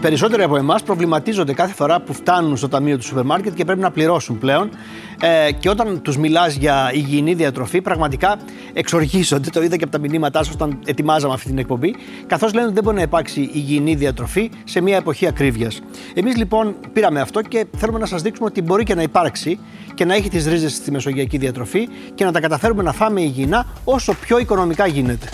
Περισσότεροι από εμάς προβληματίζονται κάθε φορά που φτάνουν στο ταμείο του σούπερ μάρκετ και πρέπει να πληρώσουν πλέον. Ε, και όταν τους μιλάς για υγιεινή διατροφή, πραγματικά εξοργίζονται. Το είδα και από τα μηνύματά σας όταν ετοιμάζαμε αυτή την εκπομπή. Καθώς λένε ότι δεν μπορεί να υπάρξει υγιεινή διατροφή σε μια εποχή ακρίβειας. Εμείς λοιπόν πήραμε αυτό και θέλουμε να σας δείξουμε ότι μπορεί και να υπάρξει και να έχει τις ρίζες στη μεσογειακή διατροφή και να τα καταφέρουμε να φάμε υγιεινά όσο πιο οικονομικά γίνεται.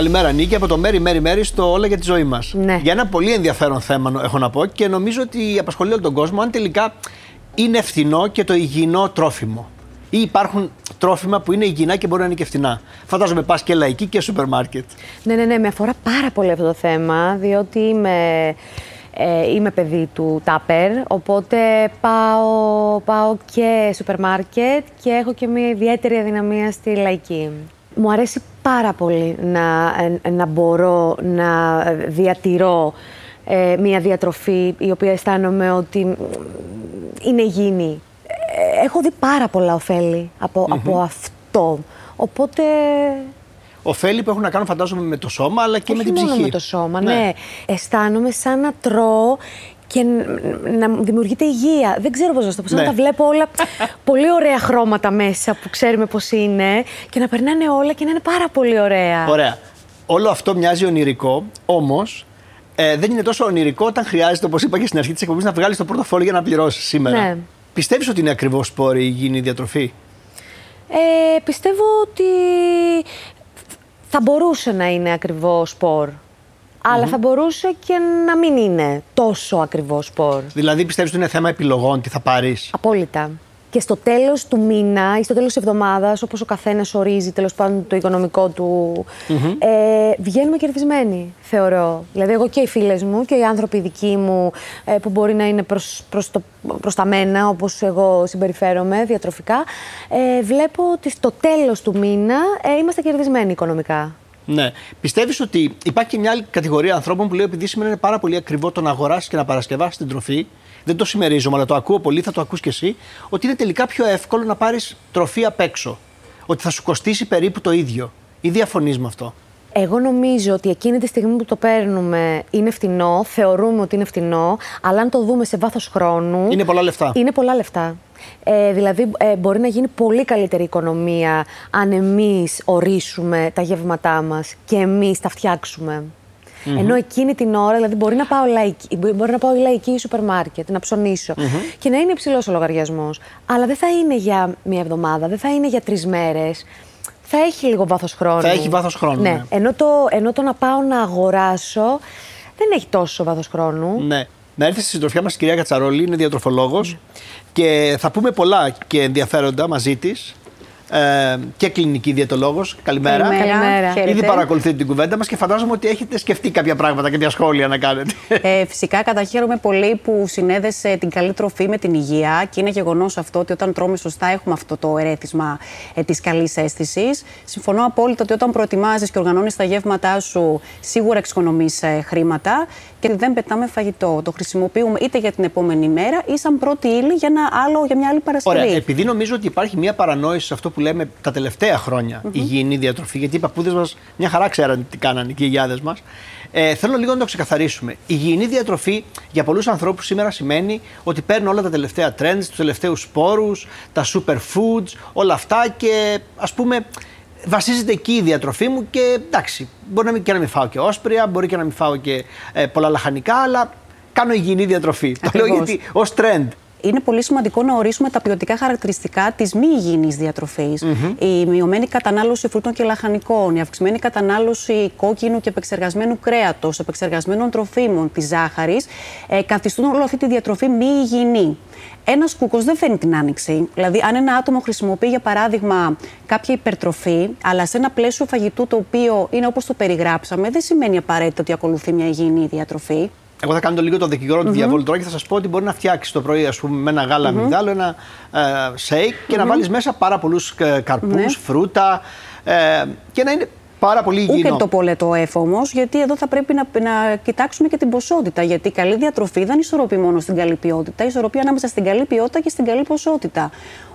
Καλημέρα Νίκη, από το Μέρι Μέρι Μέρι στο Όλα για τη ζωή μας. Ναι. Για ένα πολύ ενδιαφέρον θέμα έχω να πω και νομίζω ότι απασχολεί όλο τον κόσμο αν τελικά είναι φθηνό και το υγιεινό τρόφιμο. Ή υπάρχουν τρόφιμα που είναι υγιεινά και μπορεί να είναι και φθηνά. Φαντάζομαι πας και λαϊκή και σούπερ μάρκετ. Ναι, ναι, ναι, με αφορά πάρα πολύ αυτό το θέμα, διότι είμαι, ε, είμαι παιδί του τάπερ, οπότε πάω, πάω και σούπερ μάρκετ και έχω και μια ιδιαίτερη αδυναμία στη λαϊκή. Μου αρέσει πάρα πολύ να, ε, να μπορώ να διατηρώ ε, μια διατροφή η οποία αισθάνομαι ότι μ, είναι υγιεινή. Ε, Έχω δει πάρα πολλά ωφέλη από, από αυτό. Οπότε Οφέλη που έχουν να κάνουν φαντάζομαι με το σώμα αλλά και με την όχι μόνο ψυχή. με το σώμα, ναι. Αισθάνομαι σαν να τρώω και ν- να μου δημιουργείται υγεία. Δεν ξέρω πώς να το πω. Σαν Ναι. να τα βλέπω όλα πολύ ωραία χρώματα μέσα που ξέρουμε πώς είναι και να περνάνε όλα και να είναι πάρα πολύ ωραία. Ωραία. Όλο αυτό μοιάζει ονειρικό, όμως ε, δεν είναι τόσο ονειρικό όταν χρειάζεται, όπως είπα και στην αρχή της εκπομπής, να βγάλεις το πορτοφόλι για να πληρώσεις σήμερα. Ναι. Πιστεύεις ότι είναι ακριβώς σπόρη η υγιεινή διατροφή; Ε, πιστεύω ότι θα μπορούσε να είναι ακριβό σπορ. Αλλά θα μπορούσε και να μην είναι τόσο ακριβό σπορ. Δηλαδή, πιστεύεις ότι είναι θέμα επιλογών, τι θα πάρεις; Απόλυτα. Και στο τέλος του μήνα ή στο τέλος της εβδομάδας, όπως ο καθένας ορίζει τέλος πάντων το οικονομικό του, ε, βγαίνουμε κερδισμένοι, θεωρώ. Δηλαδή, εγώ και οι φίλες μου και οι άνθρωποι δικοί μου ε, που μπορεί να είναι προς, προς, το, προς τα μένα, όπως εγώ συμπεριφέρομαι διατροφικά, ε, βλέπω ότι στο τέλος του μήνα ε, είμαστε κερδισμένοι οικονομικά. Ναι. Πιστεύεις ότι υπάρχει και μια άλλη κατηγορία ανθρώπων που λέει επειδή σήμερα είναι πάρα πολύ ακριβό το να αγοράσει και να παρασκευάσει την τροφή. Δεν το συμμερίζομαι, αλλά το ακούω πολύ, θα το ακούς και εσύ. Ότι είναι τελικά πιο εύκολο να πάρεις τροφή απ' έξω. Ότι θα σου κοστίσει περίπου το ίδιο. Ή διαφωνείς με αυτό; Εγώ νομίζω ότι εκείνη τη στιγμή που το παίρνουμε είναι φτηνό, θεωρούμε ότι είναι φτηνό, αλλά αν το δούμε σε βάθος χρόνου. Είναι πολλά λεφτά. Είναι πολλά λεφτά. Ε, δηλαδή, ε, μπορεί να γίνει πολύ καλύτερη οικονομία αν εμείς ορίσουμε τα γεύματά μας και εμείς τα φτιάξουμε. Ενώ εκείνη την ώρα, δηλαδή, μπορεί να πάω λαϊκή, μπορεί να πάω λαϊκή σούπερ μάρκετ, να ψωνισω και να είναι υψηλός ο λογαριασμός. Αλλά δεν θα είναι για μία εβδομάδα, δεν θα είναι για τρεις μέρες. Θα έχει λίγο βάθος χρόνου. Θα έχει βάθος χρόνου, ναι. Ενώ, το, ενώ το να πάω να αγοράσω δεν έχει τόσο βάθος χρόνου. Ναι. Να έρθει στη συντροφιά μας η κυρία Κατσαρόλη, είναι διατροφολόγος και θα πούμε πολλά και ενδιαφέροντα μαζί της. Ε, και κλινική διαιτολόγος. Καλημέρα. Καλημέρα. Ήδη Χαίρετε. παρακολουθείτε την κουβέντα μας και φαντάζομαι ότι έχετε σκεφτεί κάποια πράγματα, κάποια σχόλια να κάνετε. Ε, φυσικά, καταχαίρομαι πολύ που συνέδεσε την καλή τροφή με την υγεία και είναι γεγονός αυτό ότι όταν τρώμε σωστά έχουμε αυτό το ερέθισμα ε, της καλής αίσθησης. Συμφωνώ απόλυτα ότι όταν προετοιμάζεις και οργανώνεις τα γεύματά σου, σίγουρα εξοικονομείς ε, χρήματα και δεν πετάμε φαγητό. Το χρησιμοποιούμε είτε για την επόμενη μέρα ή σαν πρώτη ύλη για, ένα άλλο, για μια άλλη Παρασκευή. Ωραία. Επειδή νομίζω ότι υπάρχει μια παρανόηση σε αυτό που λέμε τα τελευταία χρόνια, υγιεινή διατροφή, γιατί οι παππούδες μας μια χαρά ξέραν τι κάνανε και οι γιάδες μας. Ε, θέλω λίγο να το ξεκαθαρίσουμε. Η υγιεινή διατροφή για πολλούς ανθρώπους σήμερα σημαίνει ότι παίρνουν όλα τα τελευταία trends, τους τελευταίους σπόρους, τα superfoods, όλα αυτά και ας πούμε βασίζεται εκεί η διατροφή μου και εντάξει, μπορεί να μην, και να μην φάω και όσπρια, μπορεί και να μην φάω και ε, πολλά λαχανικά, αλλά κάνω υγιεινή διατροφή. Το λέω Ακριβώς. γιατί ως trend. Είναι πολύ σημαντικό να ορίσουμε τα ποιοτικά χαρακτηριστικά της μη υγιεινής Η μειωμένη κατανάλωση φρούτων και λαχανικών, η αυξημένη κατανάλωση κόκκινου και επεξεργασμένου κρέατος, επεξεργασμένων τροφίμων, της ζάχαρης, ε, καθιστούν όλη αυτή τη διατροφή μη υγιεινή. Ένας κούκος δεν φαίνει την άνοιξη. Δηλαδή, αν ένα άτομο χρησιμοποιεί, για παράδειγμα, κάποια υπερτροφή, αλλά σε ένα πλαίσιο φαγητού το οποίο είναι όπως το περιγράψαμε, δεν σημαίνει απαραίτητα ότι ακολουθεί μια υγιεινή διατροφή. Εγώ θα κάνω το λίγο το δικηγόρο του διαβόλου τώρα και θα σας πω ότι μπορεί να φτιάξεις το πρωί, ας πούμε, με ένα γάλα mm-hmm. ένα ε, σέικ και να βάλεις μέσα πάρα πολλούς ε, καρπούς, ναι. φρούτα ε, και να είναι πάρα πολύ υγιεινό. Ούτε το πολετό εφ όμως, γιατί εδώ θα πρέπει να, να κοιτάξουμε και την ποσότητα. Γιατί η καλή διατροφή δεν ισορροπεί μόνο στην καλή ποιότητα, ισορροπεί ανάμεσα στην καλή ποιότητα και στην καλή ποσότητα.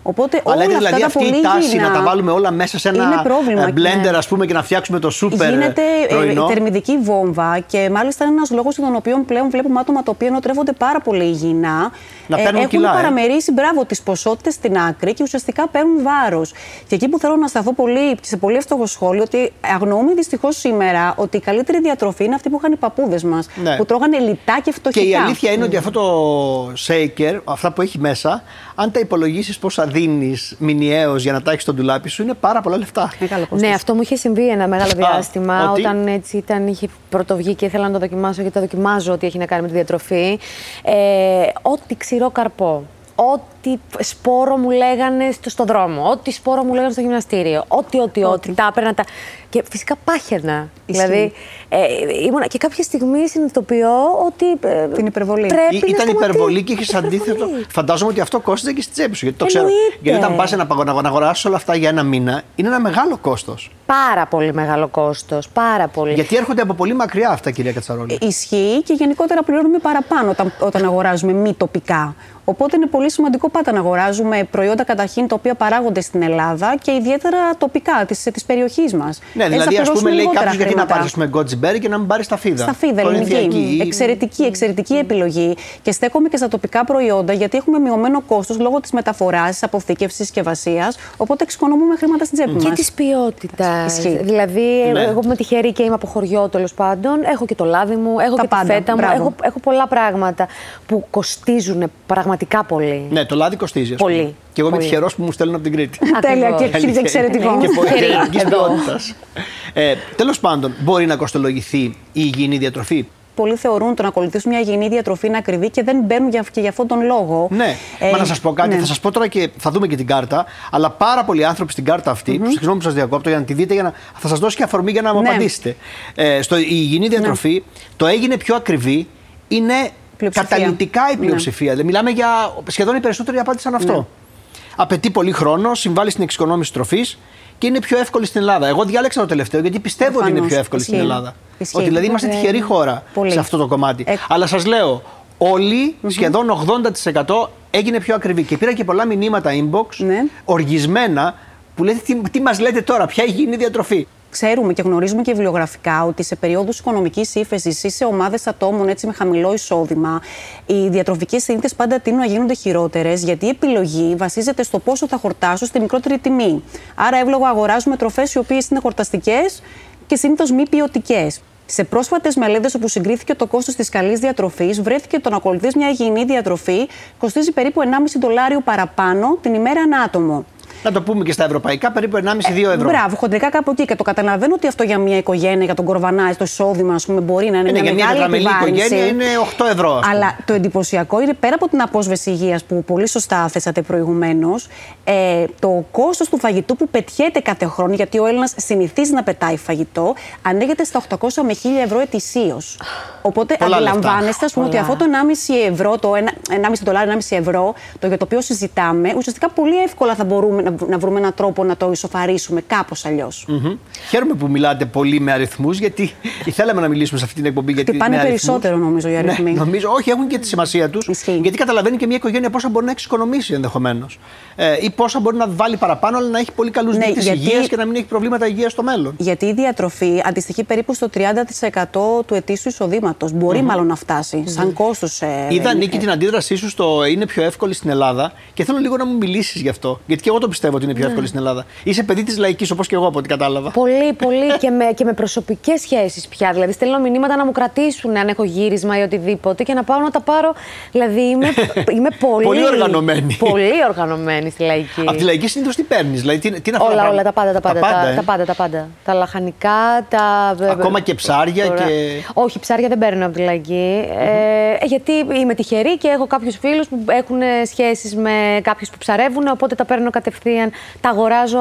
Οπότε Αλλά όλα είναι δηλαδή αυτά αυτή η τάση να τα βάλουμε όλα μέσα σε ένα ε, blender, ναι. πούμε, και να φτιάξουμε το σούπερ. Γίνεται ε, πρωινό. θερμιδική βόμβα και μάλιστα είναι ένας λόγος για τον οποίο πλέον βλέπουμε άτομα τα οποία τρέφονται πάρα πολύ υγιεινά. Να ε, έχουν κιλά, παραμερίσει μπράβο τις ποσότητες στην άκρη και ουσιαστικά παίρνουν βάρος. Και εκεί που θέλω να σταθώ πολύ, σε πολύ εύστοχο σχόλιο, ότι αγνοούμε δυστυχώς σήμερα ότι η καλύτερη διατροφή είναι αυτή που είχαν οι παππούδες μας. Ναι. Που τρώγανε λιτά και φτωχικά. Και η αλήθεια είναι ότι αυτό το shaker, αυτά που έχει μέσα, αν τα υπολογίσεις πόσα δίνεις μηνιαίως για να τα έχεις στο ντουλάπι σου, είναι πάρα πολλά λεφτά. Ναι, αυτό μου είχε συμβεί ένα μεγάλο διάστημα. όταν έτσι ήταν, είχε πρωτοβγεί και ήθελα να το δοκιμάσω, γιατί το δοκιμάζω ότι έχει να κάνει με τη διατροφή. Ε, ό,τι Ciro Carpó ό,τι σπόρο μου λέγανε στο, στο δρόμο, ό,τι σπόρο μου λέγανε στο γυμναστήριο, ό,τι, ό,τι, ό,τι. Τα έπαιρνα τα. Και φυσικά πάχερνα. Δηλαδή, ε, ήμουνα και κάποια στιγμή συνειδητοποιώ ότι. Ε, Την υπερβολή. Πρέπει Ή, ήταν υπερβολή και είχες αντίθετο. Φαντάζομαι ότι αυτό κόστιζε και στη τσέπη σου. Γιατί το ξέρω. Γιατί όταν πας να, να αγοράσεις όλα αυτά για ένα μήνα, είναι ένα μεγάλο κόστος. Πάρα πολύ μεγάλο κόστος. Πάρα πολύ. Γιατί έρχονται από πολύ μακριά αυτά, κυρία Κατσαρόλη. Ισχύει και γενικότερα πληρώνουμε παραπάνω όταν, όταν αγοράζουμε μη τοπικά. Οπότε είναι πολύ σημαντικό πάντα να αγοράζουμε προϊόντα καταρχήν τα οποία παράγονται στην Ελλάδα και ιδιαίτερα τοπικά της της περιοχής μας. Ναι, δηλαδή, ας πούμε, λέει κάποιος γιατί να πάρεις με γκότζιμπέρι και να μην πάρεις σταφίδα. Σταφίδα, ελληνική. Εξαιρετική, εξαιρετική επιλογή. Και στέκομαι και στα τοπικά προϊόντα γιατί έχουμε μειωμένο κόστος λόγω της μεταφοράς, της αποθήκευση, συσκευασία. Οπότε εξοικονομούμε χρήματα στην τσέπη μας. Και της ποιότητας. Δηλαδή, ναι. εγώ με τυχερή και είμαι από χωριό τέλος πάντων. Έχω και το λάδι μου, έχω Τα και πάντα. τη φέτα μου. Έχω, έχω πολλά πράγματα που κοστίζουν πραγματικά πραγματικά πολύ. Ναι, το λάδι κοστίζει. Πολύ. Και εγώ είμαι τυχερός που μου στέλνουν από την Κρήτη. Τέλεια και χίλια εξαιρετικό. Και εξαιρετική ποιότητας. Ε, Τέλος πάντων, μπορεί να κοστολογηθεί η υγιεινή διατροφή; Πολλοί θεωρούν το να ακολουθήσουν μια υγιεινή διατροφή είναι ακριβή και δεν μπαίνουν για, και για αυτόν τον λόγο. Ναι, ε, μα να σας πω κάτι. Ναι. Θα σας πω τώρα και θα δούμε και την κάρτα. Αλλά πάρα πολλοί άνθρωποι στην κάρτα αυτή, mm-hmm. συγγνώμη που σας διακόπτω για να τη δείτε, για να, θα σας δώσει και αφορμή για να μου ναι. απαντήσετε. Ε, στο, η υγιεινή διατροφή ναι. το έγινε πιο ακριβή είναι Καταλητικά η ναι. πλειοψηφία. Ναι. μιλάμε για. Σχεδόν οι περισσότεροι απάντησαν αυτό. Ναι. Απαιτεί πολύ χρόνο, συμβάλλει στην εξοικονόμηση τροφής και είναι πιο εύκολη στην Ελλάδα. Εγώ διάλεξα το τελευταίο γιατί πιστεύω ότι είναι πιο εύκολη στην Ελλάδα. Ισχύει. Ότι δηλαδή είμαστε τυχερή χώρα πολύ. σε αυτό το κομμάτι. Ε... Αλλά σας λέω, όλοι, mm-hmm. σχεδόν 80% έγινε πιο ακριβή. Και πήρα και πολλά μηνύματα inbox, ναι. οργισμένα, που λέτε τι, τι μας λέτε τώρα, ποια υγιεινή διατροφή; Ξέρουμε και γνωρίζουμε και βιβλιογραφικά ότι σε περίοδους οικονομικής ύφεσης ή σε ομάδες ατόμων έτσι, με χαμηλό εισόδημα, οι διατροφικές συνήθειες πάντα τείνουν να γίνονται χειρότερες, γιατί η επιλογή βασίζεται στο πόσο θα χορτάσω στη μικρότερη τιμή. Άρα, εύλογο αγοράζουμε τροφές οι οποίες είναι χορταστικές και συνήθως μη ποιοτικές. Σε πρόσφατες μελέτες όπου συγκρίθηκε το κόστος της καλής διατροφής, βρέθηκε το να ακολουθείς μια υγιεινή διατροφή κοστίζει περίπου 1,5 δολάριο παραπάνω την ημέρα ένα άτομο να το πούμε και στα ευρωπαϊκά, περίπου 1,5-2 ευρώ. Μπράβο, χοντρικά κάπου εκεί. Και το καταλαβαίνω ότι αυτό για μια οικογένεια, για τον κορβανά, το εισόδημα, ας πούμε, μπορεί να είναι, είναι μια για μια μεγάλη οικογένεια είναι 8 ευρώ. Αλλά το εντυπωσιακό είναι πέρα από την απόσβεση υγείας που πολύ σωστά θέσατε προηγουμένως, ε, το κόστος του φαγητού που πετιέται κάθε χρόνο, γιατί ο Έλληνας συνηθίζει να πετάει φαγητό, ανέγεται στα 800 με 1000 ευρώ ετησίως. Οπότε Πολλά αντιλαμβάνεστε πούμε, ότι αυτό το 1,5 ευρώ, το 1,5 δολάριο, 1,5 ευρώ, το για το οποίο συζητάμε, ουσιαστικά πολύ εύκολα θα μπορούμε να να βρούμε έναν τρόπο να το ισοφαρίσουμε κάπως αλλιώς. Mm-hmm. Χαίρομαι που μιλάτε πολύ με αριθμούς, γιατί θέλαμε να μιλήσουμε σε αυτή την εκπομπή. Γιατί πάνε περισσότερο νομίζω οι ναι, αριθμοί. Ναι, νομίζω, όχι, έχουν και τη σημασία τους. Γιατί καταλαβαίνει και μια οικογένεια πόσα μπορεί να εξοικονομήσει ενδεχομέν. Ε, ή πόσα μπορεί να βάλει παραπάνω, αλλά να έχει πολύ καλούς ναι, γιατί... υγείας και να μην έχει προβλήματα υγείας στο μέλλον. Γιατί η διατροφή αντιστοιχεί περίπου στο 30% του ετήσιου εισοδήματος. Μπορεί mm-hmm. μάλλον να φτάσει mm-hmm. σαν κόστος. Ε, Είδα, Νίκη, την αντίδρασή σου στο είναι πιο εύκολη στην Ελλάδα και θέλω λίγο να μου μιλήσεις γι' αυτό. Γιατί και εγώ το πιστεύω πιστεύω ότι είναι πιο εύκολη στην Ελλάδα. Είσαι παιδί της λαϊκής, όπως και εγώ από ό,τι κατάλαβα. Πολύ, πολύ και με, και με προσωπικές σχέσεις πια. Δηλαδή, στέλνω μηνύματα να μου κρατήσουν αν έχω γύρισμα ή οτιδήποτε και να πάω να τα πάρω. Δηλαδή, είμαι, είμαι πολύ. Πολύ οργανωμένη. Πολύ οργανωμένη στη λαϊκή. Από τη λαϊκή συνήθως τι παίρνεις, δηλαδή τι, τι είναι αυτά Όλα, τα όλα, τα πάντα, τα πάντα. Τα, πάντα, ε; τα πάντα, τα πάντα. Τα λαχανικά, τα. Ακόμα και ψάρια Τώρα- και. Όχι, ψάρια δεν παίρνω από τη λαϊκή. Ε, γιατί είμαι τυχερή και έχω κάποιους φίλους που έχουν σχέσεις με κάποιους που ψαρεύουν, οπότε τα παίρνω κατευθείαν. Τα αγοράζω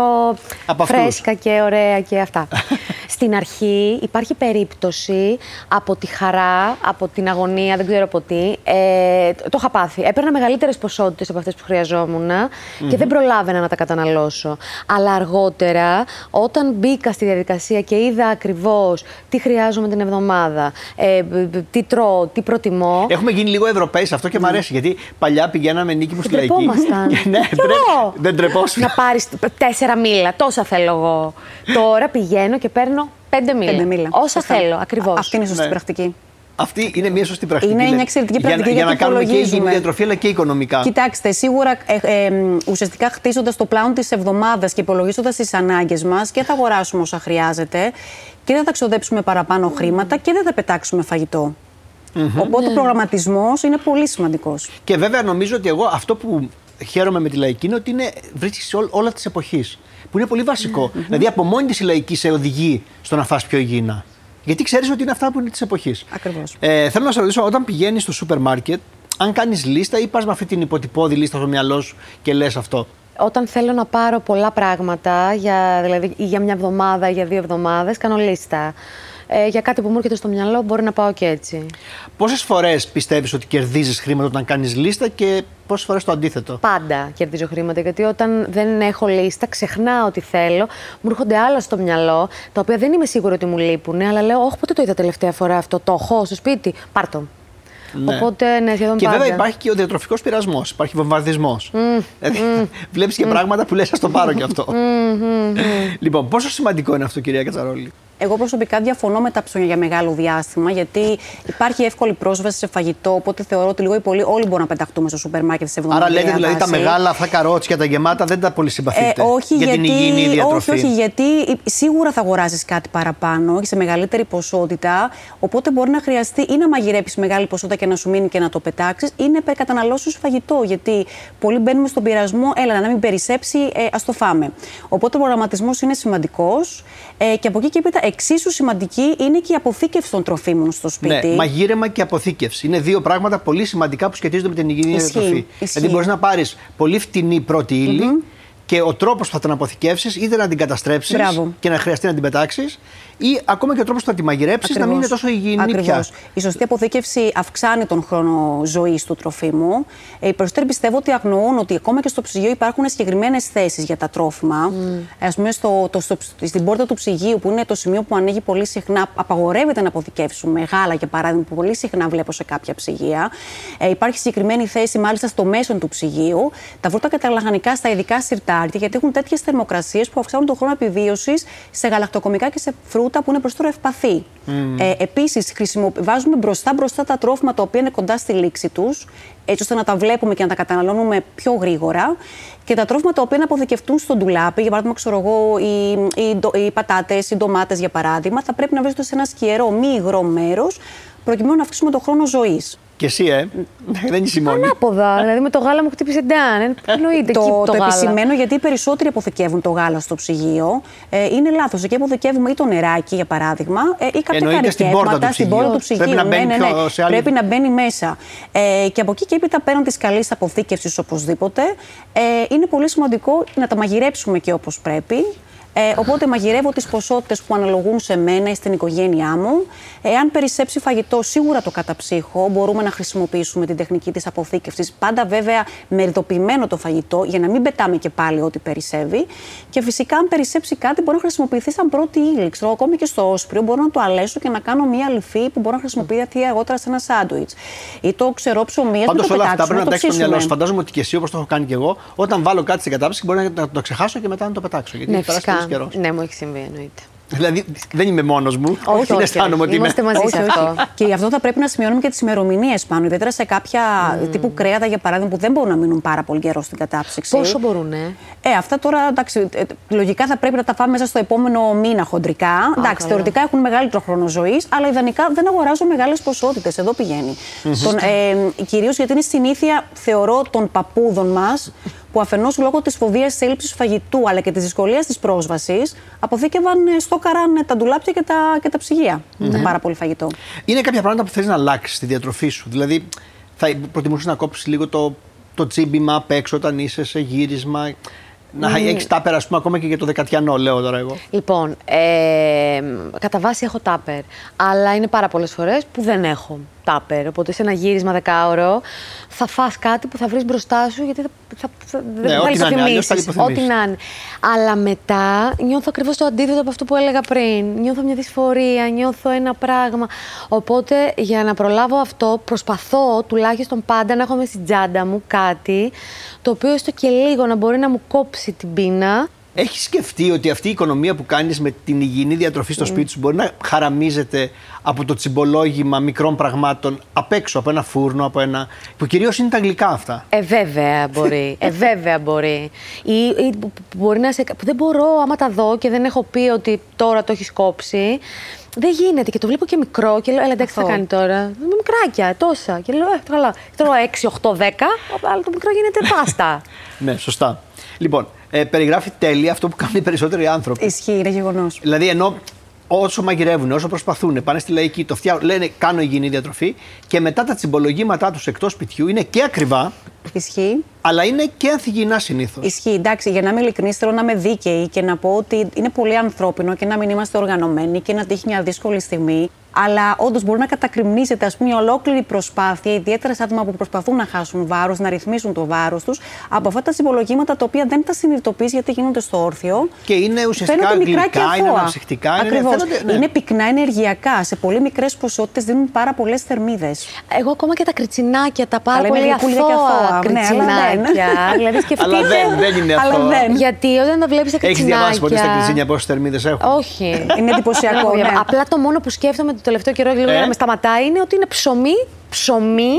Από αυτούς. φρέσκα και ωραία και αυτά. Στην αρχή υπάρχει περίπτωση από τη χαρά, από την αγωνία, δεν ξέρω από τι. Ε, το είχα πάθει. Έπαιρνα μεγαλύτερες ποσότητες από αυτές που χρειαζόμουν και δεν προλάβαινα να τα καταναλώσω. Αλλά αργότερα, όταν μπήκα στη διαδικασία και είδα ακριβώς τι χρειάζομαι την εβδομάδα, ε, μπ- μπ- τι τρώω, τι προτιμώ. Έχουμε γίνει λίγο Ευρωπαίοι σε αυτό και μου αρέσει. Γιατί παλιά πηγαίναμε νίκη μου στη λαϊκή. Τρεπόμασταν. Και ναι, Κι ντρε- εγώ. δεν τρεπόσουν. Να πάρεις τέσσερα μήλα. Τόσα θέλω εγώ. Τώρα πηγαίνω και παίρνω πέντε μήλα. Πέντε μήλα. Όσα Σωστά. θέλω, ακριβώς. Αυτή είναι η σωστή Ναι. πρακτική. Αυτή είναι μια σωστή πρακτική. Είναι μια λέτε. εξαιρετική Για να- πρακτική, Για, να γιατί κάνουμε και υγιεινή υπολογίζουμε. διατροφή αλλά και οικονομικά. Κοιτάξτε, σίγουρα ε, ε, εμ, ουσιαστικά χτίζοντας το πλάνο της εβδομάδας και υπολογίζοντας τις ανάγκες μας και θα αγοράσουμε όσα χρειάζεται και δεν θα ξοδέψουμε παραπάνω χρήματα και δεν θα πετάξουμε φαγητό. Οπότε ο προγραμματισμός είναι πολύ σημαντικός. Και βέβαια νομίζω ότι εγώ αυτό που χαίρομαι με τη λαϊκή είναι ότι είναι, βρίσκεις σε ό, όλα της εποχής. Που είναι πολύ βασικό. Δηλαδή από μόνη της η λαϊκή σε οδηγεί στο να φας πιο υγιεινά. Γιατί ξέρεις ότι είναι αυτά που είναι της εποχής. Ακριβώς. Ε, θέλω να σε ρωτήσω, όταν πηγαίνεις στο σούπερ μάρκετ, αν κάνεις λίστα ή πας με αυτή την υποτυπώδη λίστα στο μυαλό σου και λες αυτό; Όταν θέλω να πάρω πολλά πράγματα, για, δηλαδή ή για μια εβδομάδα ή για δύο εβδομάδες, κάνω λίστα. Ε, για κάτι που μου έρχεται στο μυαλό μπορεί να πάω και έτσι. Πόσες φορές πιστεύεις ότι κερδίζεις χρήματα όταν κάνεις λίστα και πόσες φορές το αντίθετο; Πάντα κερδίζω χρήματα, γιατί όταν δεν έχω λίστα, ξεχνάω τι θέλω, μου έρχονται άλλα στο μυαλό, τα οποία δεν είμαι σίγουρη ότι μου λείπουν, αλλά λέω, Όχι, πότε το είδα τελευταία φορά αυτό, το έχω στο σπίτι, πάρ' το. Ναι. Οπότε, ναι, σχεδόν Και πάντα. βέβαια υπάρχει και ο διατροφικός πειρασμός, υπάρχει βομβαρδισμός. Δηλαδή, βλέπεις και πράγματα που λες, ας το πάρω κι αυτό. Λοιπόν, πόσο σημαντικό είναι αυτό, κυρία Κατσαρόλη; Εγώ προσωπικά διαφωνώ με τα ψώνια για μεγάλο διάστημα, γιατί υπάρχει εύκολη πρόσβαση σε φαγητό. Οπότε θεωρώ ότι λίγο ή πολύ όλοι μπορούμε να πεταχτούμε στο σούπερ μάρκετ σε εβδομάδα. Άρα λέτε δηλαδή τα μεγάλα αυτά καρότσια, τα γεμάτα δεν τα πολύ συμπαθείτε. Ε, όχι, για γιατί, την υγιεινή διατροφή. όχι, όχι, γιατί σίγουρα θα αγοράσει κάτι παραπάνω και σε μεγαλύτερη ποσότητα. Οπότε μπορεί να χρειαστεί ή να μαγειρέψεις μεγάλη ποσότητα και να σου μείνει και να το πετάξεις, ή να υπερκαταναλώσεις φαγητό. Γιατί πολλοί μπαίνουμε στον πειρασμό, έλα να μην περισσέψει, ε, ας το φάμε. Οπότε ο προγραμματισμός είναι σημαντικός. Ε, και από εκεί και έπειτα, εξίσου σημαντική είναι και η αποθήκευση των τροφίμων στο σπίτι. Ναι, μαγείρεμα και αποθήκευση. Είναι δύο πράγματα πολύ σημαντικά που σχετίζονται με την υγιεινή Ισχύει, διατροφή. ισχύει. Δηλαδή, μπορείς να πάρεις πολύ φτηνή πρώτη ύλη και ο τρόπος που θα την αποθηκεύσεις είτε να την καταστρέψεις Μπράβο. και να χρειαστεί να την πετάξεις, ή ακόμα και ο τρόπος που θα τη μαγειρέψεις να μην είναι τόσο υγιεινή Ακριβώς. πια. Η σωστή αποθήκευση αυξάνει τον χρόνο ζωής του τροφίμου. Ε, Οι περισσότεροι πιστεύω ότι αγνοούν ότι ακόμα και στο ψυγείο υπάρχουν συγκεκριμένες θέσεις για τα τρόφιμα. Α πούμε, στο, το, στο, στην πόρτα του ψυγείου, που είναι το σημείο που ανοίγει πολύ συχνά, απαγορεύεται να αποθηκεύσουμε γάλα, για παράδειγμα, που πολύ συχνά βλέπω σε κάποια ψυγεία. Ε, υπάρχει συγκεκριμένη θέση, μάλιστα, στο μέσο του ψυγείου. Τα φρούτα και τα λαχανικά στα ειδικά σιρτάρια, γιατί έχουν τέτοιες θερμοκρασίες που αυξάνουν τον χρόνο επιβίωσης σε γαλακτοκομικά και σε φρούτα που είναι περισσότερο ευπαθή. Ε, Επίσης, βάζουμε μπροστά-μπροστά τα τρόφιμα τα οποία είναι κοντά στη λήξη τους, έτσι ώστε να τα βλέπουμε και να τα καταναλώνουμε πιο γρήγορα. Και τα τρόφιμα τα οποία να αποθηκευτούν στο ντουλάπι, για παράδειγμα, ξέρω εγώ, οι, οι, ντο- οι πατάτες, οι ντομάτες για παράδειγμα, θα πρέπει να βρίσκονται σε ένα σκιερό, μη υγρό μέρος, προκειμένου να αυξήσουμε τον χρόνο ζωής. Και εσύ, ε; Δεν είσαι η μόνη. Ανάποδα. δηλαδή με το γάλα μου χτύπησε ντάν. Ε, Εννοείται εκεί το, το, το γάλα. επισημαίνω γιατί οι περισσότεροι αποθηκεύουν το γάλα στο ψυγείο. Ε, είναι λάθος. Εκεί αποθηκεύουμε ή το νεράκι, για παράδειγμα, ε, ή κάποια Εννοείται στην πόρτα καρικέσματα του στην ψυγείου. πόρτα του ψυγείου. Πρέπει να μπαίνει ναι, ναι, πιο ναι. σε άλλη- Πρέπει να μπαίνει μέσα. Ε, και από εκεί και έπειτα πέραν της καλής αποθήκευσης οπωσδήποτε, ε, είναι πολύ σημαντικό να τα μαγειρέψουμε και όπως πρέπει. Ε, οπότε μαγειρεύω τις ποσότητες που αναλογούν σε μένα ή στην οικογένειά μου. Εάν περισσέψει φαγητό, σίγουρα το καταψύχω. Μπορούμε να χρησιμοποιήσουμε την τεχνική της αποθήκευσης. Πάντα βέβαια με ειδοποιημένο το φαγητό, για να μην πετάμε και πάλι ό,τι περισσεύει. Και φυσικά, αν περισσέψει κάτι, μπορεί να χρησιμοποιηθεί σαν πρώτη ύλη. Ξέρω, ακόμη και στο όσπριο μπορώ να το αλέσω και να κάνω μία λυφή που μπορώ να χρησιμοποιηθεί αργότερα σε ένα σάντουιτς. Ή το ξερό ψωμί, ας μην Πάντως το όλα αυτά πετάξουμε, πρέπει να τα το έχεις στο μυαλό σου. ψήσουμε. Φαντάζομαι ότι και εσύ, όπως το έχω κάνει και εγώ, όταν βάλω κάτι στην κατάψυξη, μπορεί να το ξεχάσω και μετά να το πετάξω. Γιατί Ναι, έχει περάσει φυσικά. Πολύ καιρός. Ναι, μου έχει συμβεί, εννοείται. Δηλαδή δεν είμαι μόνος μου. Όχι, δεν όχι, αισθάνομαι όχι. ότι είμαι. Είμαστε μαζί σε αυτό. Και γι' αυτό θα πρέπει να σημειώνουμε και τις ημερομηνίες πάνω. Ιδιαίτερα σε κάποια τύπου κρέατα, για παράδειγμα, που δεν μπορούν να μείνουν πάρα πολύ καιρό στην κατάψυξη. Πόσο μπορούν, ε; Ε, αυτά τώρα εντάξει, ε, λογικά θα πρέπει να τα φάμε μέσα στο επόμενο μήνα χοντρικά. εντάξει, καλά. θεωρητικά έχουν μεγαλύτερο χρόνο ζωής, αλλά ιδανικά δεν αγοράζω μεγάλες ποσότητες. Εδώ πηγαίνει. Τον, ε, Κυρίως γιατί είναι συνήθεια, θεωρώ, των παππούδων μας, που αφενός λόγω της φοβίας της έλλειψης φαγητού αλλά και της δυσκολίας της πρόσβασης, αποθήκευαν ε, στόκαραν ε, τα ντουλάπια και τα, και τα ψυγεία. με Πάρα πολύ φαγητό. Είναι κάποια πράγματα που θέλει να αλλάξεις στη διατροφή σου. Δηλαδή, θα προτιμούσες να κόψεις λίγο το, το τσίμπημα απ' έξω όταν είσαι σε γύρισμα. Να έχεις τάπερα, ας πούμε, ακόμα και για το δεκατιανό, λέω τώρα εγώ. Λοιπόν, ε, κατά βάση έχω τάπερ. Αλλά είναι πάρα πολλές φορές που δεν έχω τάπερ. Οπότε σε ένα γύρισμα δεκάωρο θα φας κάτι που θα βρεις μπροστά σου γιατί θα, θα, θα, Ναι, δεν ό,τι θα να είναι, αλλιώς θα λιποθυμήσεις. λιποθυμήσεις. Ό,τι να είναι. Αλλά μετά νιώθω ακριβώς το αντίθετο από αυτό που έλεγα πριν. Νιώθω μια δυσφορία, νιώθω ένα πράγμα. Οπότε για να προλάβω αυτό, προσπαθώ τουλάχιστον πάντα να έχω μέσα στην τσάντα μου κάτι το οποίο έστω και λίγο να μπορεί να μου κόψει την πείνα Έχεις σκεφτεί ότι αυτή η οικονομία που κάνεις με την υγιεινή διατροφή στο σπίτι σου μπορεί να χαραμίζεται από το τσιμπολόγημα μικρών πραγμάτων απ' έξω, από ένα φούρνο, από ένα. που κυρίως είναι τα γλυκά αυτά; Ε, βέβαια μπορεί. Ε, βέβαια μπορεί. Ή, ή που- που μπορεί να σε. που δεν μπορώ, άμα τα δω και δεν έχω πει ότι τώρα το έχεις κόψει. Δεν γίνεται. Και το βλέπω και μικρό και λέω: Ελά, εντάξει, τι θα Αυτό. κάνει τώρα; Με μικράκια, τόσα. Και λέω: Ε, καλά. Τρώω 6, 8, 10, αλλά το μικρό γίνεται πάστα. Ναι, σωστά. Λοιπόν, ε, περιγράφει τέλεια αυτό που κάνουν οι περισσότεροι άνθρωποι. Ισχύει, είναι γεγονός. Δηλαδή, ενώ όσο μαγειρεύουν, όσο προσπαθούν, πάνε στη λαϊκή, το φτιάχνουν, λένε κάνω υγιεινή διατροφή και μετά τα τσιμπολογήματά τους εκτός σπιτιού είναι και ακριβά, Ισχύει. Αλλά είναι και ανθυγιεινά συνήθως. Ισχύει. Εντάξει, για να είμαι ειλικρινής, θέλω να είμαι δίκαιη και να πω ότι είναι πολύ ανθρώπινο και να μην είμαστε οργανωμένοι και να τύχει μια δύσκολη στιγμή. Αλλά όντως μπορεί να κατακριμνίζεται ας πούμε, μια ολόκληρη προσπάθεια, ιδιαίτερα σε άτομα που προσπαθούν να χάσουν βάρος, να ρυθμίσουν το βάρος τους, από αυτά τα συμπολογήματα τα οποία δεν τα συνειδητοποιείς γιατί γίνονται στο όρθιο. Και είναι ουσιαστικά Φαίνονται μικρά γλυκά, και είναι αθώα. αναψυκτικά. είναι- Ακριβώς. φαίνονται- ναι. Είναι πυκνά ενεργειακά. Σε πολύ μικρές ποσότητες δίνουν πάρα πολλές θερμίδες. Εγώ ακόμα και τα κριτσινάκια, τα πάρα Αλλά είναι πολύ γλυκούλια και αθώα αθώα. Ναι, αλλά δεν. κριτσινάκια. δηλαδή σκεφτείτε. Αλλά δεν, δεν είναι Αλλά αυτό. δεν. Γιατί όταν τα βλέπεις τα Έχεις κριτσινάκια. διαβάσει ποτέ στα κριτσίνια πόσες θερμίδες έχουν; Όχι. Είναι εντυπωσιακό, Δεν έχω ναι. διαβάσει. Απλά το μόνο που σκέφτομαι το τελευταίο καιρό λίγο Ε; για να με σταματάει είναι ότι είναι ψωμί, ψωμί.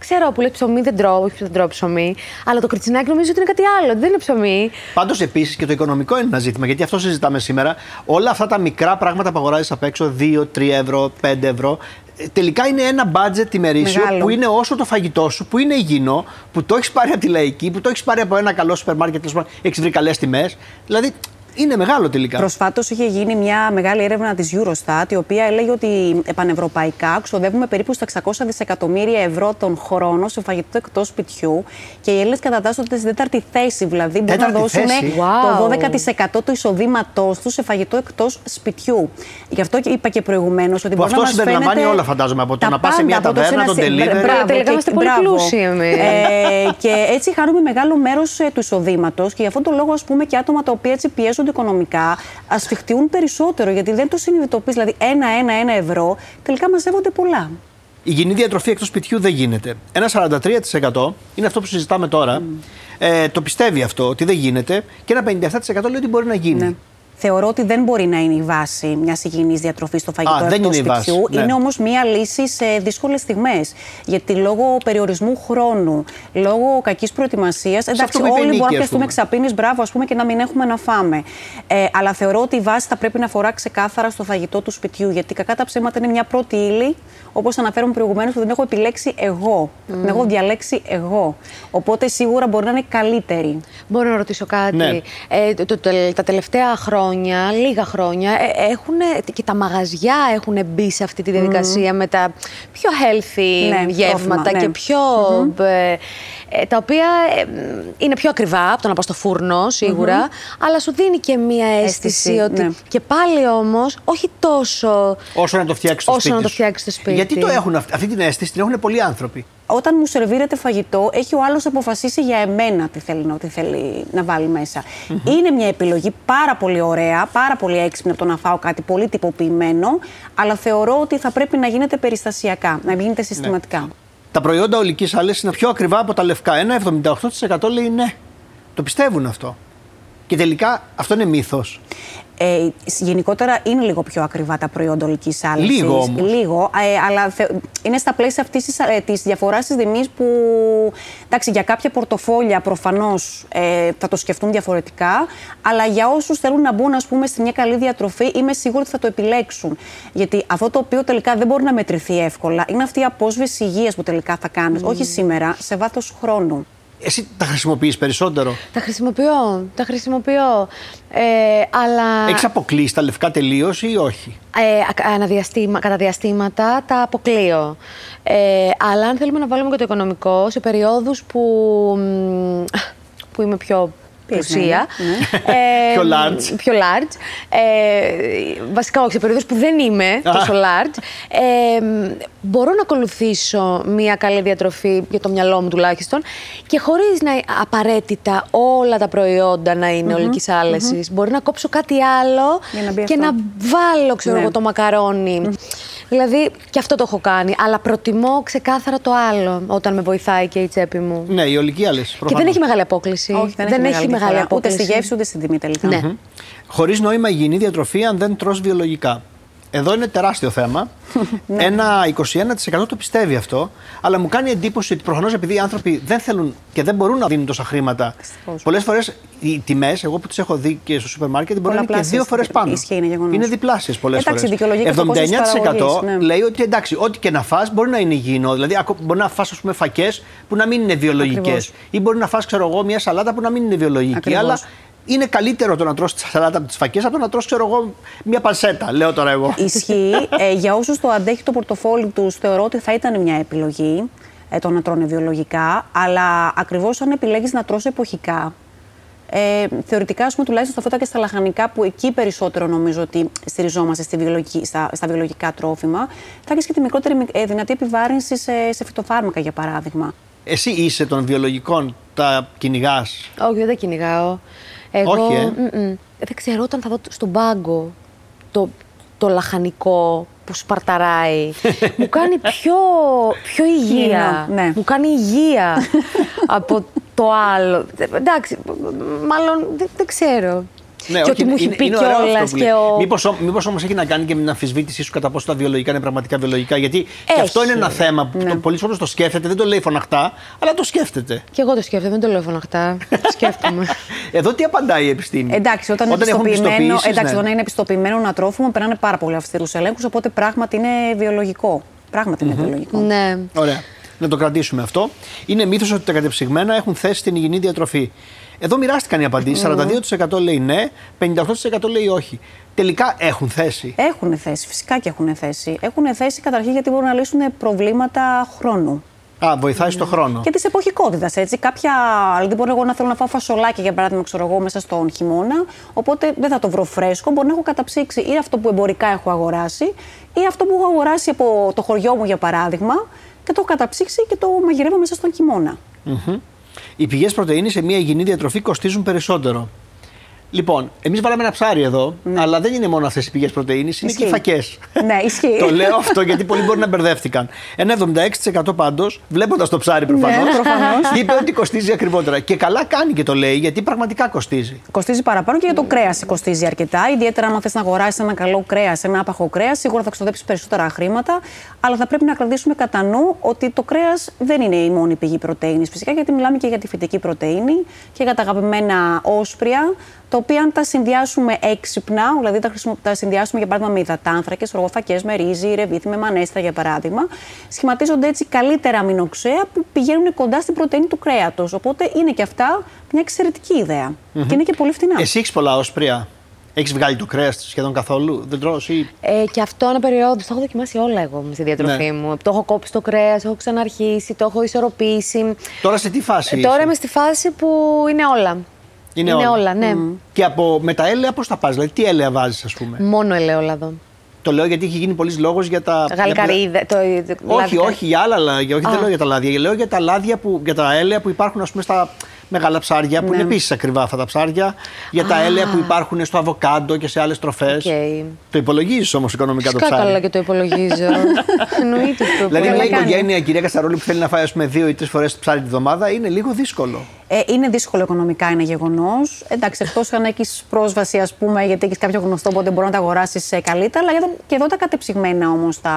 Ξέρω που λέει ψωμί δεν τρώω, όχι δεν τρώω ψωμί. Αλλά το κριτσινάκι νομίζω ότι είναι κάτι άλλο, δεν είναι ψωμί. Πάντως επίσης και το οικονομικό είναι ένα ζήτημα, γιατί αυτό συζητάμε σήμερα. Όλα αυτά τα μικρά πράγματα που αγοράζεις απ' έξω, 2, 3 ευρώ, 5 ευρώ, ε, τελικά είναι ένα budget ημερήσιο Μεγάλο. που είναι όσο το φαγητό σου, που είναι υγιεινό, που το έχεις πάρει από τη λαϊκή, που το έχεις πάρει από ένα καλό σούπερ μάρκετ, έχεις βρει καλές τιμές. Δηλαδή είναι μεγάλο τελικά. Προσφάτως είχε γίνει μια μεγάλη έρευνα της Eurostat, η οποία έλεγε ότι πανευρωπαϊκά ξοδεύουμε περίπου στα 600 δισεκατομμύρια ευρώ τον χρόνο σε φαγητό εκτός σπιτιού και οι Έλληνες κατατάσσονται στην τέταρτη θέση. Δηλαδή μπορούν να Τέταρτη δώσουν θέση. Wow. το 12% του εισοδήματός τους σε φαγητό εκτός σπιτιού. Γι' αυτό και είπα και προηγουμένως ότι Που μπορεί αυτό να μας συμπεριλαμβάνει φαίνεται όλα, φαντάζομαι, από το τα να πας σε μια πάντα, από το ταβέρνα, ένα τον σε- delivery. Μπράβο, Τελικά και- είμαστε πολύ μπράβο. πλούσιοι εμείς. Ε, και έτσι χάνουμε μεγάλο μέρος του εισοδήματος και γι' αυτόν τον λόγο, ας πούμε, και άτομα τα οποία έτσι πιέζονται οικονομικά ασφιχτιούν περισσότερο γιατί δεν το συνειδητοποιείς. Δηλαδή, ένα-ένα-ένα ευρώ τελικά μαζεύονται πολλά. Η υγιεινή διατροφή εκτός σπιτιού δεν γίνεται. Ένα 43% είναι αυτό που συζητάμε τώρα. Ε, το πιστεύει αυτό ότι δεν γίνεται και ένα 57% λέει ότι μπορεί να γίνει. Ναι. Θεωρώ ότι δεν μπορεί να είναι η βάση μιας υγιεινής διατροφής στο φαγητό Α, δεν εκτός είναι η βάση, σπιτιού. ναι. Είναι όμως μια λύση σε δύσκολες στιγμές. Γιατί λόγω περιορισμού χρόνου, λόγω κακής προετοιμασίας. Εντάξει, αυτό που είπε η όλοι Νίκη, μπορούμε να ας πιαστούμε πούμε. εξαπίνει, μπράβο, ας πούμε, και να μην έχουμε να φάμε. Ε, αλλά θεωρώ ότι η βάση θα πρέπει να αφορά ξεκάθαρα στο φαγητό του σπιτιού. Γιατί κακά τα ψέματα είναι μια πρώτη ύλη, όπως αναφέρομαι προηγουμένως, που δεν έχω επιλέξει εγώ. Την έχω διαλέξει εγώ. Οπότε σίγουρα μπορεί να είναι καλύτερη. Μπορώ να ρωτήσω κάτι. Ναι. Ε, το, το- το- τα τελευταία χρόνια, λίγα χρόνια, ε, έχουν, και τα μαγαζιά έχουν μπει σε αυτή τη διαδικασία με τα πιο healthy Ναι, γεύματα τρόφιμα, ναι. και πιο. ε, ε, τα οποία ε, είναι πιο ακριβά από το να πάω στο φούρνο, σίγουρα, αλλά σου δίνει και μία αίσθηση, Αίσθηση, ότι. ναι. Και πάλι όμως, όχι τόσο. Όσο να το φτιάξεις στο Όσο σπίτι. να το σου. φτιάξεις στο σπίτι. Γιατί το έχουν αυτή, αυτή την αίσθηση, την έχουν πολλοί άνθρωποι. όταν μου σερβίρεται φαγητό, έχει ο άλλος αποφασίσει για εμένα τι θέλει, να- τι θέλει να βάλει μέσα. Είναι μια επιλογή πάρα πολύ ωραία, πάρα πολύ έξυπνη από το να φάω κάτι πολύ τυποποιημένο, αλλά θεωρώ ότι θα πρέπει να γίνεται περιστασιακά, να γίνεται συστηματικά. Τα προϊόντα ολικής άλεση είναι πιο ακριβά από τα λευκά. Ένα 78% λέει ναι. Το πιστεύουν αυτό. Και τελικά αυτό είναι μύθος. Ε, γενικότερα είναι λίγο πιο ακριβά τα προϊόντα ολικής άλυσης. Λίγο όμως. Λίγο, ε, αλλά θε, είναι στα πλαίσια αυτής της ε, της διαφοράς της τιμής που. Εντάξει, για κάποια πορτοφόλια προφανώς ε, θα το σκεφτούν διαφορετικά, αλλά για όσους θέλουν να μπουν, ας πούμε, σε μια καλή διατροφή, είμαι σίγουρη ότι θα το επιλέξουν. Γιατί αυτό το οποίο τελικά δεν μπορεί να μετρηθεί εύκολα είναι αυτή η απόσβεση υγείας που τελικά θα κάνεις, όχι σήμερα, σε βάθος χρόνου. Εσύ τα χρησιμοποιείς περισσότερο; Τα χρησιμοποιώ, τα χρησιμοποιώ. Ε, αλλά... Έχεις αποκλείσει τα λευκά τελείως ή όχι; Ε, α- αναδιαστήμα, κατά διαστήματα τα αποκλείω. Ε, αλλά αν θέλουμε να βάλουμε και το οικονομικό, σε περιόδους που, μ, που είμαι πιο Πιεσμένη, πλουσία. ναι. Πιο large. Πιο large. Ε, βασικά όχι, σε περιόδους που δεν είμαι τόσο large. Ε, μ, μπορώ να ακολουθήσω μια καλή διατροφή, για το μυαλό μου τουλάχιστον, και χωρίς να απαραίτητα όλα τα προϊόντα να είναι ολικής άλεσης. Μπορεί να κόψω κάτι άλλο Για να μπει και αυτό. να βάλω, ξέρω Ναι. εγώ, το μακαρόνι. Δηλαδή, και αυτό το έχω κάνει. Αλλά προτιμώ ξεκάθαρα το άλλο όταν με βοηθάει και η τσέπη μου. Ναι, η ολική άλεση. Και δεν έχει μεγάλη απόκληση. Όχι, δεν, έχει μεγάλη, μεγάλη διαφορά. Ούτε απόκληση. στη γεύση ούτε στην τιμή τελικά. Ναι. Χωρίς νόημα υγιεινή διατροφή αν δεν τρως βιολογικά. Εδώ είναι τεράστιο θέμα. Ναι. Ένα 21% το πιστεύει αυτό. Αλλά μου κάνει εντύπωση ότι προφανώς επειδή οι άνθρωποι δεν θέλουν και δεν μπορούν να δίνουν τόσα χρήματα. Δυστυχώς. Πολλές φορές οι τιμές, εγώ που τις έχω δει και στο σούπερ μάρκετ, μπορεί να είναι και Πολλαπλάσιες. δύο φορές πάνω. Ισχύει, είναι γεγονός. Είναι διπλάσιες πολλές φορέ. Εντάξει, δικαιολογεί και το κόστος της 79% παραγωγής, ναι. λέει ότι εντάξει, ό,τι και να φας μπορεί να είναι υγιεινό. Δηλαδή, ακό- μπορεί να φας ας πούμε φακές που να μην είναι βιολογικές. Ακριβώς. Ή μπορεί να φας, ξέρω εγώ, μια σαλάτα που να μην είναι βιολογική. Ακριβώς. Αλλά είναι καλύτερο το να τρως τη σαλάτα από τις φακές από το να τρως, ξέρω εγώ, μια πανσέτα. Λέω τώρα εγώ. Ισχύει. ε, για όσους το αντέχει το πορτοφόλι τους, θεωρώ ότι θα ήταν μια επιλογή ε, το να τρώνε βιολογικά. Αλλά ακριβώς αν επιλέγεις να τρώσει εποχικά, ε, θεωρητικά, ας πούμε, τουλάχιστον στα φώτα και στα λαχανικά, που εκεί περισσότερο νομίζω ότι στηριζόμαστε στη βιολογική, στα, στα βιολογικά τρόφιμα, θα έχεις και τη μικρότερη ε, δυνατή επιβάρυνση σε, σε φυτοφάρμακα, για παράδειγμα. Εσύ είσαι των βιολογικών, τα κυνηγάς; Όχι, δεν τα κυνηγάω. Εγώ, Όχι, ε. μ-μ. δεν ξέρω όταν θα δω στον πάγκο το, το λαχανικό που σπαρταράει. μου κάνει πιο, πιο υγεία. Υγιεινό, ναι. Μου κάνει υγεία από το άλλο. Εντάξει, μάλλον δεν, δεν ξέρω. Ναι, και ότι μου έχει πει κιόλας και ο. Μήπως, ό- μήπως όμως έχει να κάνει και με την αμφισβήτησή σου κατά πόσο τα βιολογικά είναι πραγματικά βιολογικά. Γιατί και Έχει. αυτό είναι ένα θέμα που Ναι. το, πολλοί κόσμος το σκέφτεται, δεν το λέει φωναχτά, αλλά το σκέφτεται. Και εγώ το σκέφτομαι, δεν το λέω φωναχτά. το σκέφτομαι. Εδώ τι απαντάει η επιστήμη; Εντάξει, όταν, είναι έχουν πιστοποιημένο, πιστοποιήσεις, εντάξει, ναι. όταν είναι πιστοποιημένο ένα τρόφιμο, περνάνε πάρα πολύ αυστηρούς ελέγχους. Οπότε πράγματι είναι βιολογικό. Πράγματι είναι βιολογικό. ναι. Ωραία. Να το κρατήσουμε αυτό. Είναι μύθος ότι τα κατεψυγμένα έχουν θέση στην υγιεινή διατροφή. Εδώ μοιράστηκαν οι απαντήσεις. 42% λέει ναι, 58% λέει όχι. Τελικά έχουν θέση. Έχουν θέση, φυσικά και έχουν θέση. Έχουν θέση καταρχήν γιατί μπορούν να λύσουν προβλήματα χρόνου. Α, βοηθάει στο χρόνο. Και της εποχικότητα, έτσι. Κάποια. Δηλαδή, μπορώ εγώ να θέλω να φάω φασολάκι, για παράδειγμα, ξέρω εγώ, μέσα στον χειμώνα. Οπότε δεν θα το βρω φρέσκο. Μπορεί να έχω καταψύξει ή αυτό που εμπορικά έχω αγοράσει, ή αυτό που έχω αγοράσει από το χωριό μου, για παράδειγμα, και το έχω καταψύξει και το μαγειρεύω μέσα στον χειμώνα. Οι πηγές πρωτενη σε μια υγιεινή διατροφή κοστίζουν περισσότερο. Λοιπόν, εμείς βάλαμε ένα ψάρι εδώ, αλλά δεν είναι μόνο αυτές οι πηγές πρωτενη, είναι και οι Ναι. Ισχύει. φακές. Ναι, ισχύει. το λέω αυτό γιατί πολλοί μπορεί να μπερδεύτηκαν. Ένα 76% πάντως, βλέποντας το ψάρι προφανώ, Ναι, προφανώς. είπε ότι κοστίζει ακριβότερα. Και καλά κάνει και το λέει, γιατί πραγματικά κοστίζει. Κοστίζει παραπάνω και για το κρέας κοστίζει αρκετά. Ιδιαίτερα, αν θες να αγοράσεις ένα καλό κρέας, ένα άπαχο κρέας, σίγουρα θα ξοδέψεις περισσότερα χρήματα. Αλλά θα πρέπει να κρατήσουμε κατά νου ότι το κρέας δεν είναι η μόνη πηγή πρωτενη. Φυσικά, γιατί μιλάμε και για τη φυτική πρωτενη και για τα αγαπημένα όσπρια, τα οποία αν τα συνδυάσουμε έξυπνα, δηλαδή τα, χρησιμο... τα συνδυάσουμε για παράδειγμα με υδατάνθρακε, ρογοφακέ με ρύζι, ρεβίθι με μανέστρα για παράδειγμα, σχηματίζονται έτσι καλύτερα αμινοξέα που πηγαίνουν κοντά στην πρωτενη του κρέατος. Οπότε είναι και αυτά μια εξαιρετική ιδέα. Και είναι και πολύ φτηνά. Εσύ έχεις πολλά όσπρια; Έχεις βγάλει το κρέας σχεδόν καθόλου; Δεν τρως ή. Ε, και αυτό ένα περίοδο το έχω δοκιμάσει όλα εγώ στη διατροφή Ναι. μου. Το έχω κόψει το κρέας, έχω ξαναρχίσει, το έχω ισορροπήσει. Τώρα σε τι φάση. Ε, Τώρα είσαι; είμαι στη φάση που είναι όλα. Είναι όλα. ναι. Και από, με τα έλαια πώς τα πας, δηλαδή τι έλαια βάζεις, ας πούμε; Μόνο ελαιόλαδο. Το λέω γιατί έχει γίνει πολύς λόγος για τα. Γαλικαρίδε. Το, για- Όχι, όχι για άλλα λάδια. Όχι, δεν Α. λέω για τα λάδια. Λέω για τα λάδια που, για τα έλαια που υπάρχουν ας πούμε, στα μεγάλα ψάρια, που Ναι. είναι επίσης ακριβά αυτά τα ψάρια. Για τα έλαια που υπάρχουν στο αβοκάντο και σε άλλες τροφές. Οκ. Το υπολογίζεις όμως οικονομικά το Φυσικά ψάρι; καλά και το υπολογίζω. Εννοείται ότι το Δηλαδή, μια υπολογίζω. κάνει. οικογένεια, κυρία Κασταρόλη, που θέλει να φάει ας πούμε, δύο ή τρεις φορές το ψάρι τη βδομάδα, είναι λίγο δύσκολο. Ε, είναι δύσκολο οικονομικά, είναι γεγονός. Εντάξει, εκτός αν έχεις πρόσβαση, ας πούμε, γιατί έχεις κάποιο γνωστό, οπότε μπορεί να τα αγοράσεις ε, καλύτερα. Αλλά και εδώ τα κατεψυγμένα όμως τα.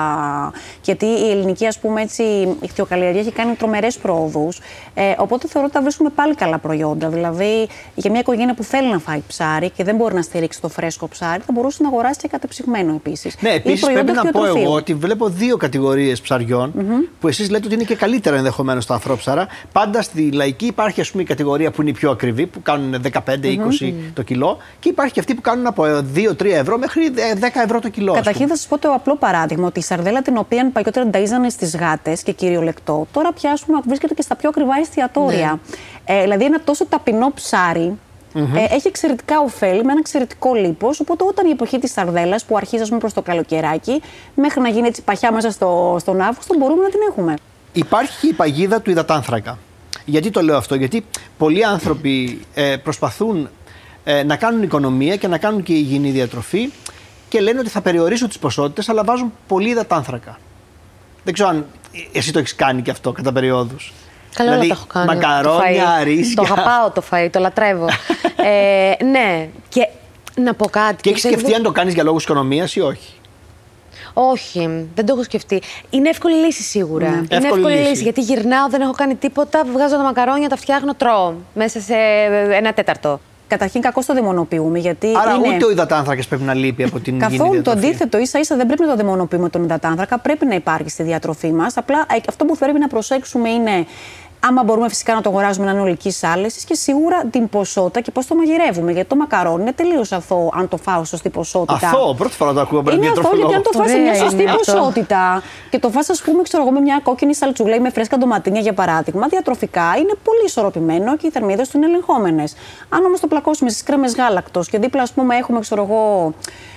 Γιατί η ελληνική, ας πούμε, έτσι, η χτιοκαλλιεργία έχει κάνει τρομερές πρόοδου. Ε, οπότε θεωρώ ότι θα βρίσκουμε πάλι καλά προϊόντα. Δηλαδή, για μια οικογένεια που θέλει να φάει ψάρι και δεν μπορεί να στηρίξει το φρέσκο ψάρι, θα μπορούσε να αγοράσει και κατεψυγμένο επίσης. Ναι, επίσης πρέπει να πω εγώ ότι βλέπω δύο κατηγορίες ψαριών mm-hmm. που εσείς λέτε ότι είναι και καλύτερα ενδεχομένως τα αφρόψαρα. Πάντα στη λαϊκή υπάρχει ας πούμε η κατηγορία που είναι η πιο ακριβή, που κάνουν 15-20 mm-hmm. το κιλό, και υπάρχει και αυτοί που κάνουν από 2-3 ευρώ μέχρι 10 ευρώ το κιλό. Καταρχήν θα σας πω το απλό παράδειγμα ότι η σαρδέλα την οποία παλιότερα ταΐζανε στις γάτες και κυριολεκτό, τώρα πιάσουμε βρίσκεται και στα πιο ακριβά εστιατόρια. Ναι. Ε, δηλαδή ένα τόσο ταπεινό ψάρι ε, έχει εξαιρετικά ωφέλη με ένα εξαιρετικό λίπος. Οπότε, όταν η εποχή της Σαρδέλας που αρχίζει προς το καλοκαιράκι, μέχρι να γίνει έτσι παχιά μέσα στο, στον Αύγουστο, μπορούμε να την έχουμε. Υπάρχει και η παγίδα του υδατάνθρακα. Γιατί το λέω αυτό, Γιατί πολλοί άνθρωποι ε, προσπαθούν ε, να κάνουν οικονομία και να κάνουν και υγιεινή διατροφή και λένε ότι θα περιορίσουν τις ποσότητες, αλλά βάζουν πολύ υδατάνθρακα. Δεν ξέρω αν εσύ το έχεις κάνει και αυτό κατά περιόδους. Καλό δηλαδή, το έχω κάνει. Μακαρόνια, ρίσκα. Το αγαπάω το φαΐ, το λατρεύω. ε, ναι, και να πω κάτι. Και έχεις σκεφτεί αν το κάνεις για λόγους οικονομίας ή όχι; Όχι, δεν το έχω σκεφτεί. Είναι εύκολη λύση σίγουρα. Ναι. Είναι εύκολη, εύκολη λύση. λύση. Γιατί γυρνάω, δεν έχω κάνει τίποτα, βγάζω τα μακαρόνια, τα φτιάχνω, τρώω. Μέσα σε ένα τέταρτο. Καταρχήν, κακώ το δαιμονοποιούμε. Γιατί Άρα, είναι... ούτε ο υδατάνθρακα πρέπει να λείπει από την Καθόλου το αντίθετο. σα ίσα δεν πρέπει να το δαιμονοποιούμε τον υδατάνθρακα. Πρέπει να υπάρχει στη διατροφή μας. Απλά ε, αυτό που πρέπει να προσέξουμε είναι Άμα μπορούμε φυσικά να το αγοράζουμε να είναι ολικής άλεσης και σίγουρα την ποσότητα και πώς το μαγειρεύουμε. Γιατί το μακαρόνι είναι τελείως αθώο αν το φάω σωστή ποσότητα. Αθώο, πρώτη φορά το ακούω από Είναι αθώο γιατί αν το φάω σε μια σωστή ποσότητα και το φας, ας πούμε, ξέρω εγώ, με μια κόκκινη σαλτσούλα ή με φρέσκα ντοματίνια για παράδειγμα, διατροφικά είναι πολύ ισορροπημένο και οι θερμίδες του είναι ελεγχόμενες. Αν όμως το πλακώσουμε στις κρέμες γάλακτος και δίπλα, ας πούμε, έχουμε, ξέρω εγώ,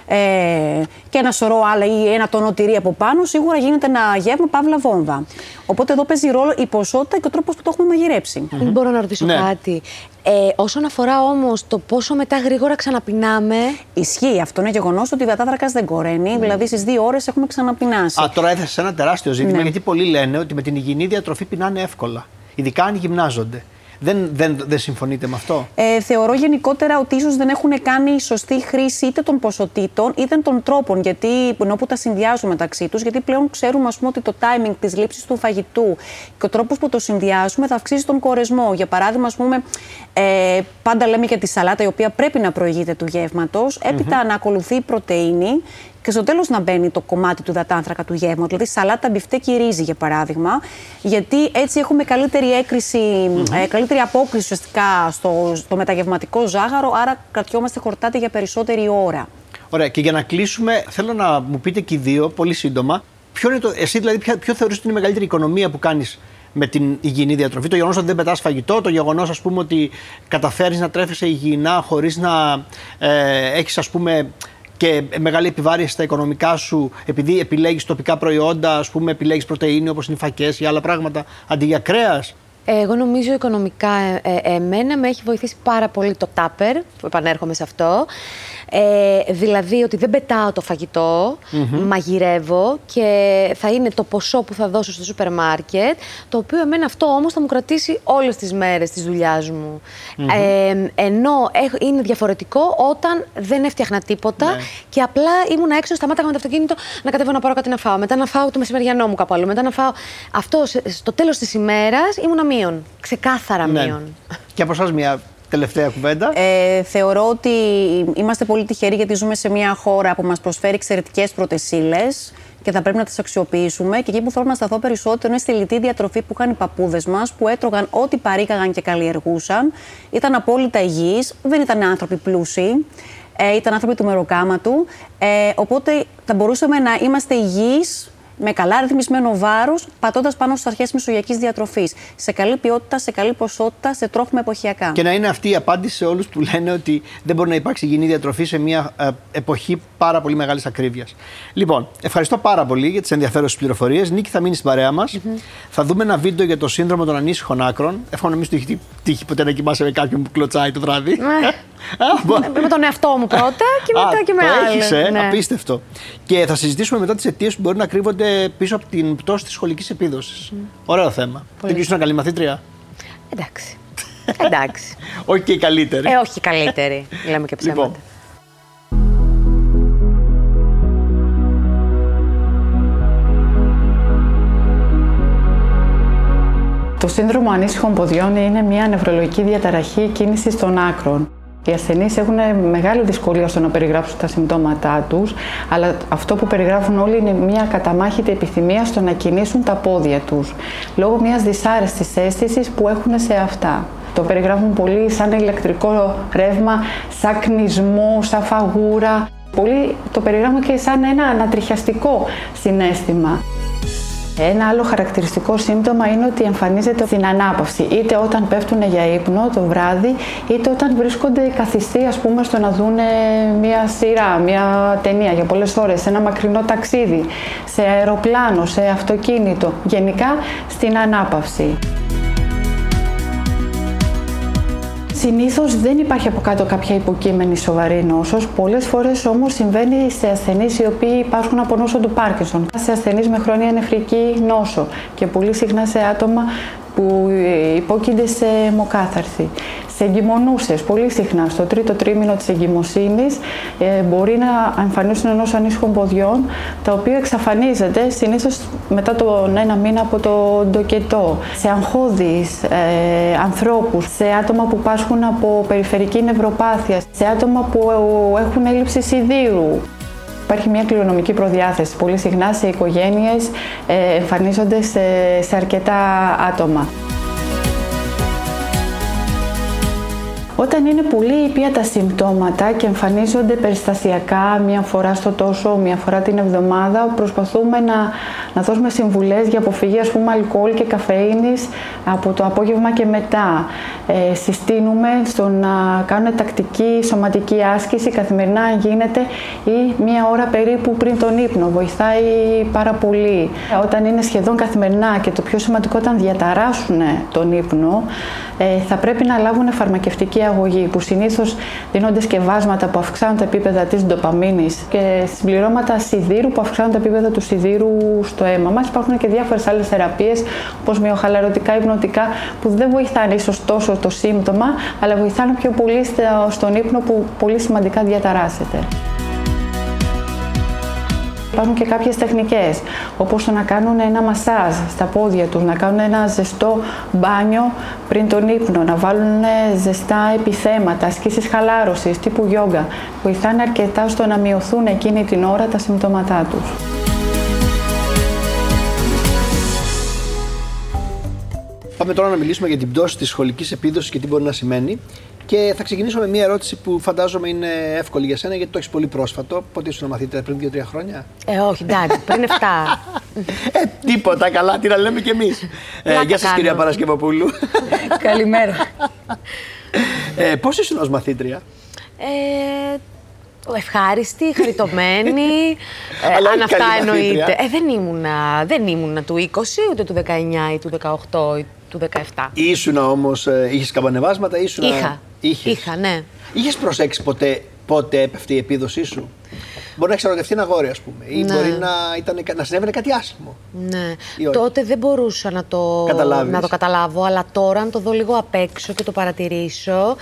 ε, και ένα σωρό άλλα ή ένα τόνο τυρί από πάνω, σίγουρα γίνεται ένα γεύμα παύλα βόμβα. Οπότε εδώ παίζει ρόλο η ποσότητα και ο τρόπος που το έχουμε μαγειρέψει. Mm-hmm. Μπορώ να ρωτήσω ναι. κάτι. Ε, όσον αφορά όμως το πόσο μετά γρήγορα ξαναπεινάμε. Ισχύει. Αυτό είναι γεγονός ότι η βατάδρακα δεν κοραίνει. Mm. Δηλαδή στις δύο ώρες έχουμε ξαναπεινάσει. Α, τώρα έθεσε ένα τεράστιο ζήτημα ναι. γιατί πολλοί λένε ότι με την υγιεινή διατροφή πεινάνε εύκολα. Ειδικά αν γυμνάζονται. Δεν, δεν, δεν συμφωνείτε με αυτό; Ε, θεωρώ γενικότερα ότι ίσως δεν έχουν κάνει σωστή χρήση είτε των ποσοτήτων είτε των τρόπων. Γιατί ενώ που τα συνδυάζουν μεταξύ τους, γιατί πλέον ξέρουμε ας πούμε, ότι το timing της λήψης του φαγητού και ο τρόπος που το συνδυάζουμε θα αυξήσει τον κορεσμό. Για παράδειγμα, ας πούμε, ε, πάντα λέμε για τη σαλάτα η οποία πρέπει να προηγείται του γεύματος, έπειτα mm-hmm. να ακολουθεί η πρωτενη και στο τέλος να μπαίνει το κομμάτι του δατάνθρακα του γεύματο, δηλαδή σαλάτα, μπιφτέκι, ρύζι για παράδειγμα. Γιατί έτσι έχουμε καλύτερη έκρηση, ε, καλύτερη απόκριση ουσιαστικά στο, στο μεταγευματικό ζάχαρο, άρα κρατιόμαστε χορτάτη για περισσότερη ώρα. Ωραία, και για να κλείσουμε, θέλω να μου πείτε και οι δύο πολύ σύντομα. Ποιο είναι το, εσύ δηλαδή, ποιο, ποιο θεωρείς ότι είναι η μεγαλύτερη οικονομία που κάνεις με την υγιεινή διατροφή; Το γεγονός ότι δεν πετάς φαγητό, το γεγονός ας πούμε ότι καταφέρεις να τρέφεσαι υγιεινά χωρίς να ε, έχεις ας πούμε και μεγάλη επιβάρηση στα οικονομικά σου, επειδή επιλέγεις τοπικά προϊόντα, ας πούμε, επιλέγεις πρωτενη όπως είναι οι φακές ή άλλα πράγματα, αντί για κρέας; Εγώ νομίζω οικονομικά ε, ε, εμένα με έχει βοηθήσει πάρα πολύ το τάπερ, που επανέρχομαι σε αυτό. Ε, δηλαδή ότι δεν πετάω το φαγητο μαγειρεύω και θα είναι το ποσό που θα δώσω στο σούπερ μάρκετ, το οποίο εμένα αυτό όμως θα μου κρατήσει όλες τις μέρες της δουλειάς μου. Ε, ενώ είναι διαφορετικό όταν δεν έφτιαχνα τίποτα ναι. και απλά ήμουν έξω, σταμάταγα με το αυτοκίνητο να κατέβω να πάρω κάτι να φάω, μετά να φάω το μεσημεριανό μου κάπου άλλο, μετά να φάω αυτό στο τέλος της ημέρας ήμουν μείον, ξεκάθαρα ναι. μείον. Και από εσάς μια Τελευταία κουβέντα. Ε, θεωρώ ότι είμαστε πολύ τυχεροί γιατί ζούμε σε μια χώρα που μας προσφέρει εξαιρετικές πρωτεσίλες και θα πρέπει να τις αξιοποιήσουμε. Και εκεί που θέλω να σταθώ περισσότερο είναι στη λιτή διατροφή που είχαν οι παππούδες μας, που έτρωγαν ό,τι παρήγαγαν και καλλιεργούσαν. Ήταν απόλυτα υγιείς, δεν ήταν άνθρωποι πλούσιοι. Ε, ήταν άνθρωποι του μεροκάματου. Ε, οπότε θα μπορούσαμε να είμαστε υγιείς με καλά ρυθμισμένο βάρος, πατώντας πάνω στις αρχές μεσογειακής διατροφής. Σε καλή ποιότητα, σε καλή ποσότητα, σε τρόφιμα εποχιακά. Και να είναι αυτή η απάντηση σε όλους που λένε ότι δεν μπορεί να υπάρξει υγιεινή διατροφή σε μια ε, εποχή πάρα πολύ μεγάλης ακρίβειας. Λοιπόν, ευχαριστώ πάρα πολύ για τις ενδιαφέρουσες πληροφορίες. Νίκη, θα μείνεις στην παρέα μας. Θα δούμε ένα βίντεο για το σύνδρομο των ανήσυχων άκρων. Εύχομαι να μην σου έχει τύχει ποτέ να κοιμάσαι με κάποιον που κλωτσάει το βράδυ. Ναι. με τον εαυτό μου πρώτα και μετά και με άλλα. Ε, ναι. απίστευτο. Και θα συζητήσουμε μετά τις αιτίες που μπορεί να κρύβονται πίσω από την πτώση της σχολικής επίδοσης. Mm. Ωραίο θέμα. Δεν να καλή μαθήτρια. Εντάξει. Εντάξει. όχι και η καλύτερη. Ε, όχι η καλύτερη. Λέμε και ψέματα. Λοιπόν, Το σύνδρομο ανήσυχων ποδιών είναι μια νευρολογική διαταραχή κίνησης των άκρων. Οι ασθενείς έχουν μεγάλη δυσκολία στο να περιγράψουν τα συμπτώματά τους, αλλά αυτό που περιγράφουν όλοι είναι μια καταμάχητη επιθυμία στο να κινήσουν τα πόδια τους, λόγω μιας δυσάρεστης αίσθησης που έχουν σε αυτά. Το περιγράφουν πολύ σαν ηλεκτρικό ρεύμα, σαν κνισμό, σαν φαγούρα. Πολλοί το περιγράφουν και σαν ένα ανατριχιαστικό συνέστημα. Ένα άλλο χαρακτηριστικό σύμπτωμα είναι ότι εμφανίζεται στην ανάπαυση, είτε όταν πέφτουν για ύπνο το βράδυ, είτε όταν βρίσκονται καθιστοί, ας πούμε, στο να δουν μια σειρά, μια ταινία για πολλές ώρες, σε ένα μακρινό ταξίδι, σε αεροπλάνο, σε αυτοκίνητο, γενικά στην ανάπαυση. Συνήθως δεν υπάρχει από κάτω κάποια υποκείμενη σοβαρή νόσος. Πολλές φορές όμως συμβαίνει σε ασθενείς οι οποίοι υπάρχουν από νόσο του Πάρκινσον, σε ασθενείς με χρόνια νεφρική νόσο και πολύ συχνά σε άτομα που υπόκεινται σε αιμοκάθαρση σε εγκυμονούσες πολύ συχνά στο τρίτο τρίμηνο της εγκυμοσύνης ε, μπορεί να εμφανίσουν ενός ανήσυχων ποδιών τα οποία εξαφανίζεται συνήθως μετά τον ένα μήνα από το ντοκετό σε αγχώδεις ε, ανθρώπους, σε άτομα που πάσχουν από περιφερική νευροπάθεια, σε άτομα που έχουν έλλειψη σιδήρου. Υπάρχει μια κληρονομική προδιάθεση. Πολύ συχνά σε οικογένειες ε, εμφανίζονται σε, σε αρκετά άτομα. Όταν είναι πολύ ήπια τα συμπτώματα και εμφανίζονται περιστασιακά μία φορά στο τόσο, μία φορά την εβδομάδα, προσπαθούμε να, να δώσουμε συμβουλές για αποφυγή ας πούμε αλκοόλ και καφεΐνης από το απόγευμα και μετά. Ε, συστήνουμε στο να κάνουν τακτική σωματική άσκηση καθημερινά αν γίνεται ή μία ώρα περίπου πριν τον ύπνο. Βοηθάει πάρα πολύ. Όταν είναι σχεδόν καθημερινά και το πιο σημαντικό όταν διαταράσουν τον ύπνο, ε, θα πρέπει να λάβουν φαρμακευτική αγωγή που συνήθως δίνονται σκευάσματα που αυξάνουν τα επίπεδα της ντοπαμίνης και συμπληρώματα σιδήρου που αυξάνουν τα επίπεδα του σιδήρου στο αίμα μας. Υπάρχουν και διάφορες άλλες θεραπείες όπως μειοχαλαρωτικά, υπνοτικά που δεν βοηθάνε ίσως τόσο το σύμπτωμα, αλλά βοηθάνε πιο πολύ στον ύπνο που πολύ σημαντικά διαταράσσεται. Υπάρχουν και κάποιες τεχνικές, όπως το να κάνουν ένα μασάζ στα πόδια τους, να κάνουν ένα ζεστό μπάνιο πριν τον ύπνο, να βάλουν ζεστά επιθέματα, ασκήσεις χαλάρωσης τύπου γιόγκα. Βοηθάνε αρκετά στο να μειωθούν εκείνη την ώρα τα συμπτώματά τους. Πάμε τώρα να μιλήσουμε για την πτώση της σχολικής επίδοσης και τι μπορεί να σημαίνει. Και θα ξεκινήσω με μια ερώτηση που φαντάζομαι είναι εύκολη για σένα, γιατί το έχεις πολύ πρόσφατο. Πότε ήσουν μαθήτρια, πριν 2-3 χρόνια; Ε, όχι, εντάξει, πριν 7. ε, τίποτα, καλά, τι να λέμε κι εμείς. Ε, γεια σας, κυρία Παρασκευοπούλου. Καλημέρα. Ε, Πώς ήσουν ως μαθήτρια, ε, Ευχάριστη, χαριτωμένη. ε, αν αυτά εννοείται. Ε, δεν ήμουνα, δεν ήμουνα του 20, ούτε του 19 ή του 18 ή του 17. Ήσουν όμως, ε, είχες καμπανεβάσματα, ήσουν. Είχα. Είχες. Είχα, ναι. Είχες προσέξει ποτέ πότε έπεφτε η επίδοσή σου; Μπορεί να έχει ερωτευτεί ένα αγόρι, ας πούμε, ή Ναι. μπορεί να, ήταν, να συνέβαινε κάτι άσχημο. Ναι. Ή όχι. Τότε δεν μπορούσα να το, Καταλάβεις. να το καταλάβω, αλλά τώρα αν το δω λίγο απ' έξω και το παρατηρήσω,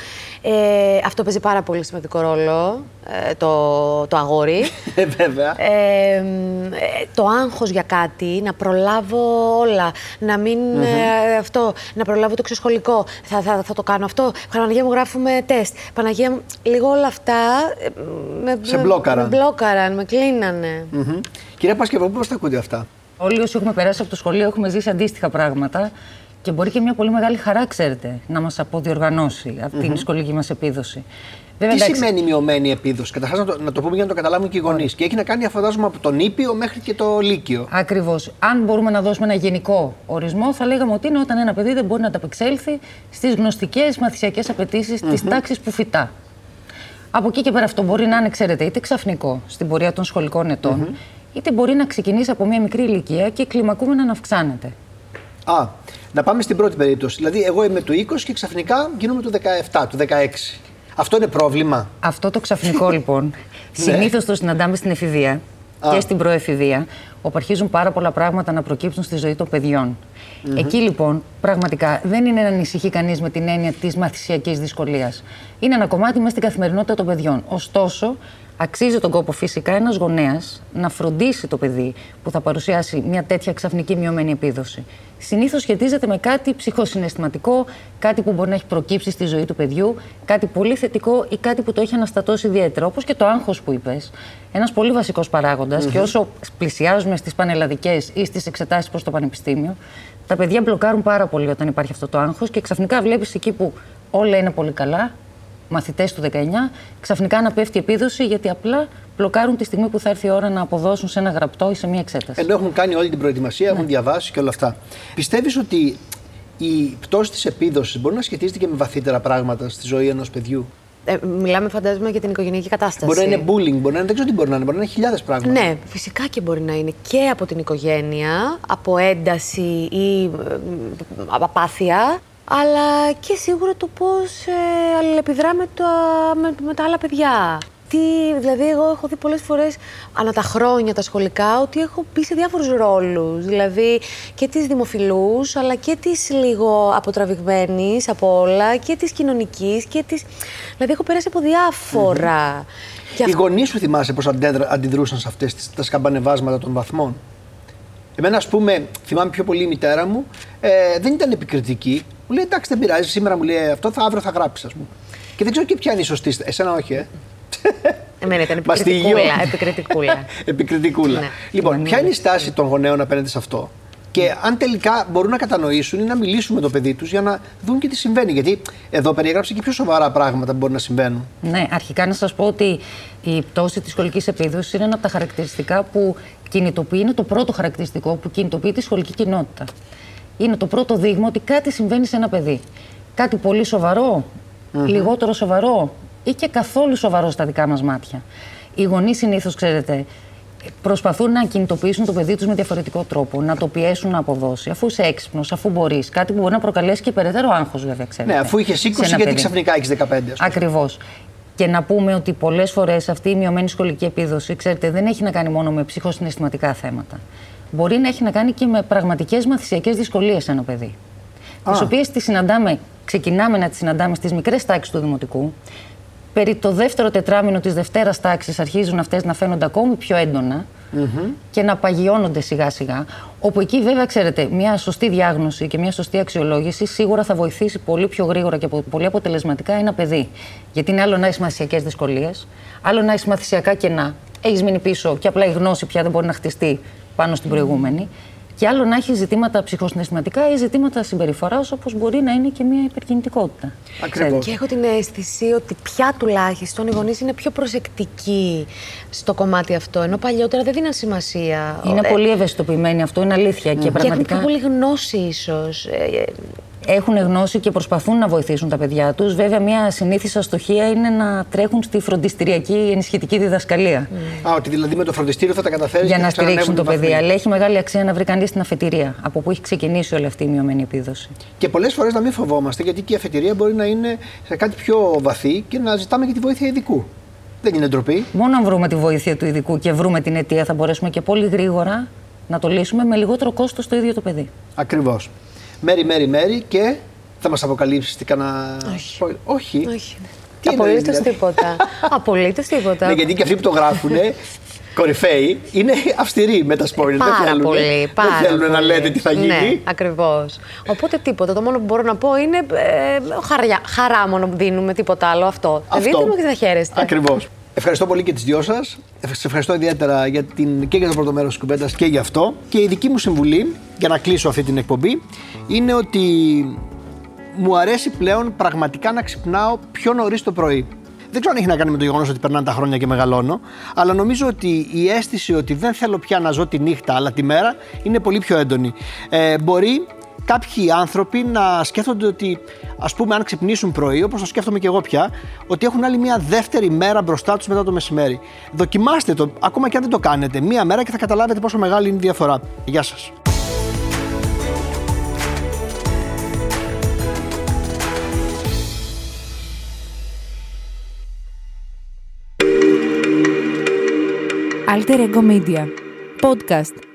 ε, αυτό παίζει πάρα πολύ σημαντικό ρόλο, ε, το, το αγόρι. Ε, βέβαια. Ε, μ, ε, το άγχος για κάτι, να προλάβω όλα, να μην ε, αυτό, να προλάβω το εξωσχολικό, θα, θα, θα το κάνω αυτό, Παναγία μου γράφουμε τεστ, Παναγία μου, λίγο όλα αυτά ε, με, Σε με- μπλόκαραν. με μπλόκαραν, με κλείνανε. Μμμ. Κυρία Πασκευόπουλου, πώς τα ακούτε αυτά; Όλοι όσοι έχουμε περάσει από το σχολείο έχουμε ζήσει αντίστοιχα πράγματα και μπορεί και μια πολύ μεγάλη χαρά, ξέρετε, να μας αποδιοργανώσει από την σχολική μας επίδοση. Βέβαια, Τι εντάξει, σημαίνει μειωμένη επίδοση, Καταρχάς να, το- να το πούμε για να το καταλάβουν και οι γονείς. Και έχει να κάνει, φαντάζομαι, από τον ήπιο μέχρι και το λύκειο. Ακριβώς. Αν μπορούμε να δώσουμε ένα γενικό ορισμό, θα λέγαμε ότι είναι όταν ένα παιδί δεν μπορεί να ανταπεξέλθει στις γνωστικές μαθησιακές απαιτήσεις της τάξης που φυτά. Από εκεί και πέρα αυτό μπορεί να είναι, ξέρετε, είτε ξαφνικό στην πορεία των σχολικών ετών, είτε μπορεί να ξεκινήσει από μια μικρή ηλικία και κλιμακούμενα να αυξάνεται. Α, να πάμε στην πρώτη περίπτωση. Δηλαδή, εγώ είμαι του 20 και ξαφνικά γίνομαι του 17, του 16. Αυτό είναι πρόβλημα; Αυτό το ξαφνικό λοιπόν, Ναι. συνήθως το συναντάμε στην εφηβεία. και στην προεφηβεία, όπου αρχίζουν πάρα πολλά πράγματα να προκύψουν στη ζωή των παιδιων Εκεί λοιπόν πραγματικά δεν είναι να ανησυχεί κανείς με την έννοια της μαθησιακής δυσκολίας. Είναι ένα κομμάτι μέσα στην καθημερινότητα των παιδιών. Ωστόσο, Αξίζει τον κόπο φυσικά ένας γονέας να φροντίσει το παιδί που θα παρουσιάσει μια τέτοια ξαφνική μειωμένη επίδοση. Συνήθως σχετίζεται με κάτι ψυχοσυναισθηματικό, κάτι που μπορεί να έχει προκύψει στη ζωή του παιδιού, κάτι πολύ θετικό ή κάτι που το έχει αναστατώσει ιδιαίτερα. Όπως και το άγχος που είπες. Ένας πολύ βασικός και όσο πλησιάζουμε στις πανελλαδικές ή στις εξετάσεις προς το πανεπιστήμιο, τα παιδιά μπλοκάρουν πάρα πολύ όταν υπάρχει αυτό το άγχος και ξαφνικά βλέπεις εκεί που όλα είναι πολύ καλά, μαθητές του 19, ξαφνικά να πέφτει η επίδοση γιατί απλά μπλοκάρουν τη στιγμή που θα έρθει η ώρα να αποδώσουν σε ένα γραπτό ή σε μία εξέταση. Ενώ έχουν κάνει όλη την προετοιμασία, έχουν ναι. διαβάσει και όλα αυτά. Πιστεύεις ότι η πτώση της επίδοσης μπορεί να σχετίζεται και με βαθύτερα πράγματα στη ζωή ενός παιδιού; Ε, μιλάμε, φαντάζομαι, για την οικογενειακή κατάσταση. Μπορεί να είναι bullying, μπορεί να είναι, δεν ξέρω τι μπορεί να είναι, μπορεί να είναι χιλιάδες πράγματα. Ναι, φυσικά και μπορεί να είναι και από την οικογένεια, από ένταση ή ε, απάθεια αλλά και σίγουρα το πώς ε, αλληλεπιδρά με, το, με, με τα άλλα παιδιά. Τι, δηλαδή, εγώ έχω δει πολλές φορές ανά τα χρόνια τα σχολικά ότι έχω μπει σε διάφορους ρόλους. Δηλαδή και τις δημοφιλούς, αλλά και τις λίγο αποτραβηγμένης από όλα και της κοινωνικής και της... Δηλαδή έχω περάσει από διάφορα. Mm-hmm. Και Οι γονείς σου θυμάσαι πώς αντιδρούσαν σε αυτές τις, τα σκαμπανεβάσματα των βαθμών; Εμένα, ας πούμε, θυμάμαι πιο πολύ η μητέρα μου, ε, δεν ήταν επικριτική. Μου λέει εντάξει, δεν πειράζει. Σήμερα μου λέει αυτό, θα αύριο θα γράψεις, ας πούμε. Και δεν ξέρω και ποια είναι η σωστή. Εσένα, όχι, ε. Εμένα ήταν επικριτικούλα. επικριτικούλα. επικριτικούλα. Ναι. Λοιπόν, ποια είναι η στάση των γονέων απέναντι σε αυτό; Και αν τελικά μπορούν να κατανοήσουν ή να μιλήσουν με το παιδί τους για να δουν και τι συμβαίνει. Γιατί εδώ περιέγραψε και πιο σοβαρά πράγματα που μπορεί να συμβαίνουν. Ναι, αρχικά να σας πω ότι η πτώση της σχολικής επίδοσης είναι ένα από τα χαρακτηριστικά που κινητοποιεί, είναι το πρώτο χαρακτηριστικό που κινητοποιεί τη σχολική κοινότητα είναι το πρώτο δείγμα ότι κάτι συμβαίνει σε ένα παιδί. Κάτι πολύ λιγότερο σοβαρό ή και καθόλου σοβαρό στα δικά μας μάτια. Οι γονείς συνήθως, ξέρετε, προσπαθούν να κινητοποιήσουν το παιδί τους με διαφορετικό τρόπο, να το πιέσουν να αποδώσει. Αφού είσαι έξυπνος, αφού μπορείς. Κάτι που μπορεί να προκαλέσει και περαιτέρω άγχος, βέβαια, ξέρετε. Ναι, αφού είχες 20, γιατί παιδί. ξαφνικά έχεις 15. Ακριβώς. Και να πούμε ότι πολλές φορές αυτή η μειωμένη σχολική επίδοση, ξέρετε, δεν έχει να κάνει μόνο με ψυχοσυναισθηματικά θέματα μπορεί να έχει να κάνει και με πραγματικές μαθησιακές δυσκολίες ένα παιδί. Τις οποίες τις συναντάμε, ξεκινάμε να τις συναντάμε στις μικρές τάξεις του δημοτικού. Περί το δεύτερο τετράμινο της Δευτέρας τάξης αρχίζουν αυτές να φαίνονται ακόμη πιο έντονα και να παγιώνονται σιγά σιγά. Όπου εκεί, βέβαια, ξέρετε, μια σωστή διάγνωση και μια σωστή αξιολόγηση σίγουρα θα βοηθήσει πολύ πιο γρήγορα και πολύ αποτελεσματικά ένα παιδί. Γιατί είναι άλλο να έχεις μαθησιακές δυσκολίες, άλλο να έχεις μαθησιακά κενά. Έχεις μείνει πίσω και απλά η γνώση πια δεν μπορεί να χτιστεί πάνω στην προηγούμενη. Και άλλο να έχει ζητήματα ψυχοσυναισθηματικά ή ζητήματα συμπεριφοράς, όπως μπορεί να είναι και μια υπερκινητικότητα. Ακριβώς. Και έχω την αίσθηση ότι πια τουλάχιστον οι γονείς είναι πιο προσεκτικοί στο κομμάτι αυτό. Ενώ παλιότερα δεν δίναν σημασία. Είναι ε... πολύ ευαισθητοποιημένοι αυτό, είναι αλήθεια. Και, πραγματικά... και έχουν πιο πολύ γνώση, ίσως. Ε, ε, έχουν γνώση και προσπαθούν να βοηθήσουν τα παιδιά τους. Βέβαια, μια συνήθισα αστοχία είναι να τρέχουν στη φροντιστηριακή ενισχυτική διδασκαλία. Mm. Α, ότι δηλαδή με το φροντιστήριο θα τα καταφέρεις Για να στηρίξουν το παιδί. Αλλά έχει μεγάλη αξία να βρει κανείς την αφετηρία, από που έχει ξεκινήσει όλη αυτή η μειωμένη επίδοση. Και πολλές φορές να μην φοβόμαστε, γιατί και η αφετηρία μπορεί να είναι σε κάτι πιο βαθύ και να ζητάμε και τη βοήθεια ειδικού. Δεν είναι ντροπή. Μόνο αν βρούμε τη βοήθεια του ειδικού και βρούμε την αιτία, θα μπορέσουμε και πολύ γρήγορα να το λύσουμε με λιγότερο κόστος στο ίδιο το παιδί. Ακριβώς μέρη, μέρη, μέρη και θα μας αποκαλύψεις τι κανένα. Όχι. Όχι. Όχι. Απολύτως δηλαδή; τίποτα. Απολύτως τίποτα. Ναι, γιατί και αυτοί που το γράφουν κορυφαίοι είναι αυστηροί με τα spoilers. Πάρα δεν θέλουν, πολύ, πάρα δεν θέλουν να λέτε τι θα γίνει. Ναι, ακριβώς. Οπότε τίποτα. Το μόνο που μπορώ να πω είναι ε, χαρά, χαρά μόνο που δίνουμε, τίποτα άλλο. Αυτό. αυτό. δείτε μου και θα χαίρεστε. Ακριβώς. Ευχαριστώ πολύ και τις δυο σας. Σε ευχαριστώ ιδιαίτερα για την, και για το πρώτο μέρος της κουβέντας και για αυτό. Και η δική μου συμβουλή για να κλείσω αυτή την εκπομπή είναι ότι μου αρέσει πλέον πραγματικά να ξυπνάω πιο νωρίς το πρωί. Δεν ξέρω αν έχει να κάνει με το γεγονός ότι περνάνε τα χρόνια και μεγαλώνω, αλλά νομίζω ότι η αίσθηση ότι δεν θέλω πια να ζω τη νύχτα αλλά τη μέρα είναι πολύ πιο έντονη. Ε, μπορεί κάποιοι άνθρωποι να σκέφτονται ότι, ας πούμε, αν ξυπνήσουν πρωί, όπως το σκέφτομαι και εγώ πια, ότι έχουν άλλη μια δεύτερη μέρα μπροστά τους μετά το μεσημέρι. Δοκιμάστε το, ακόμα και αν δεν το κάνετε, μία μέρα και θα καταλάβετε πόσο μεγάλη είναι η διαφορά. Γεια σας. Alter Ego Media. Podcast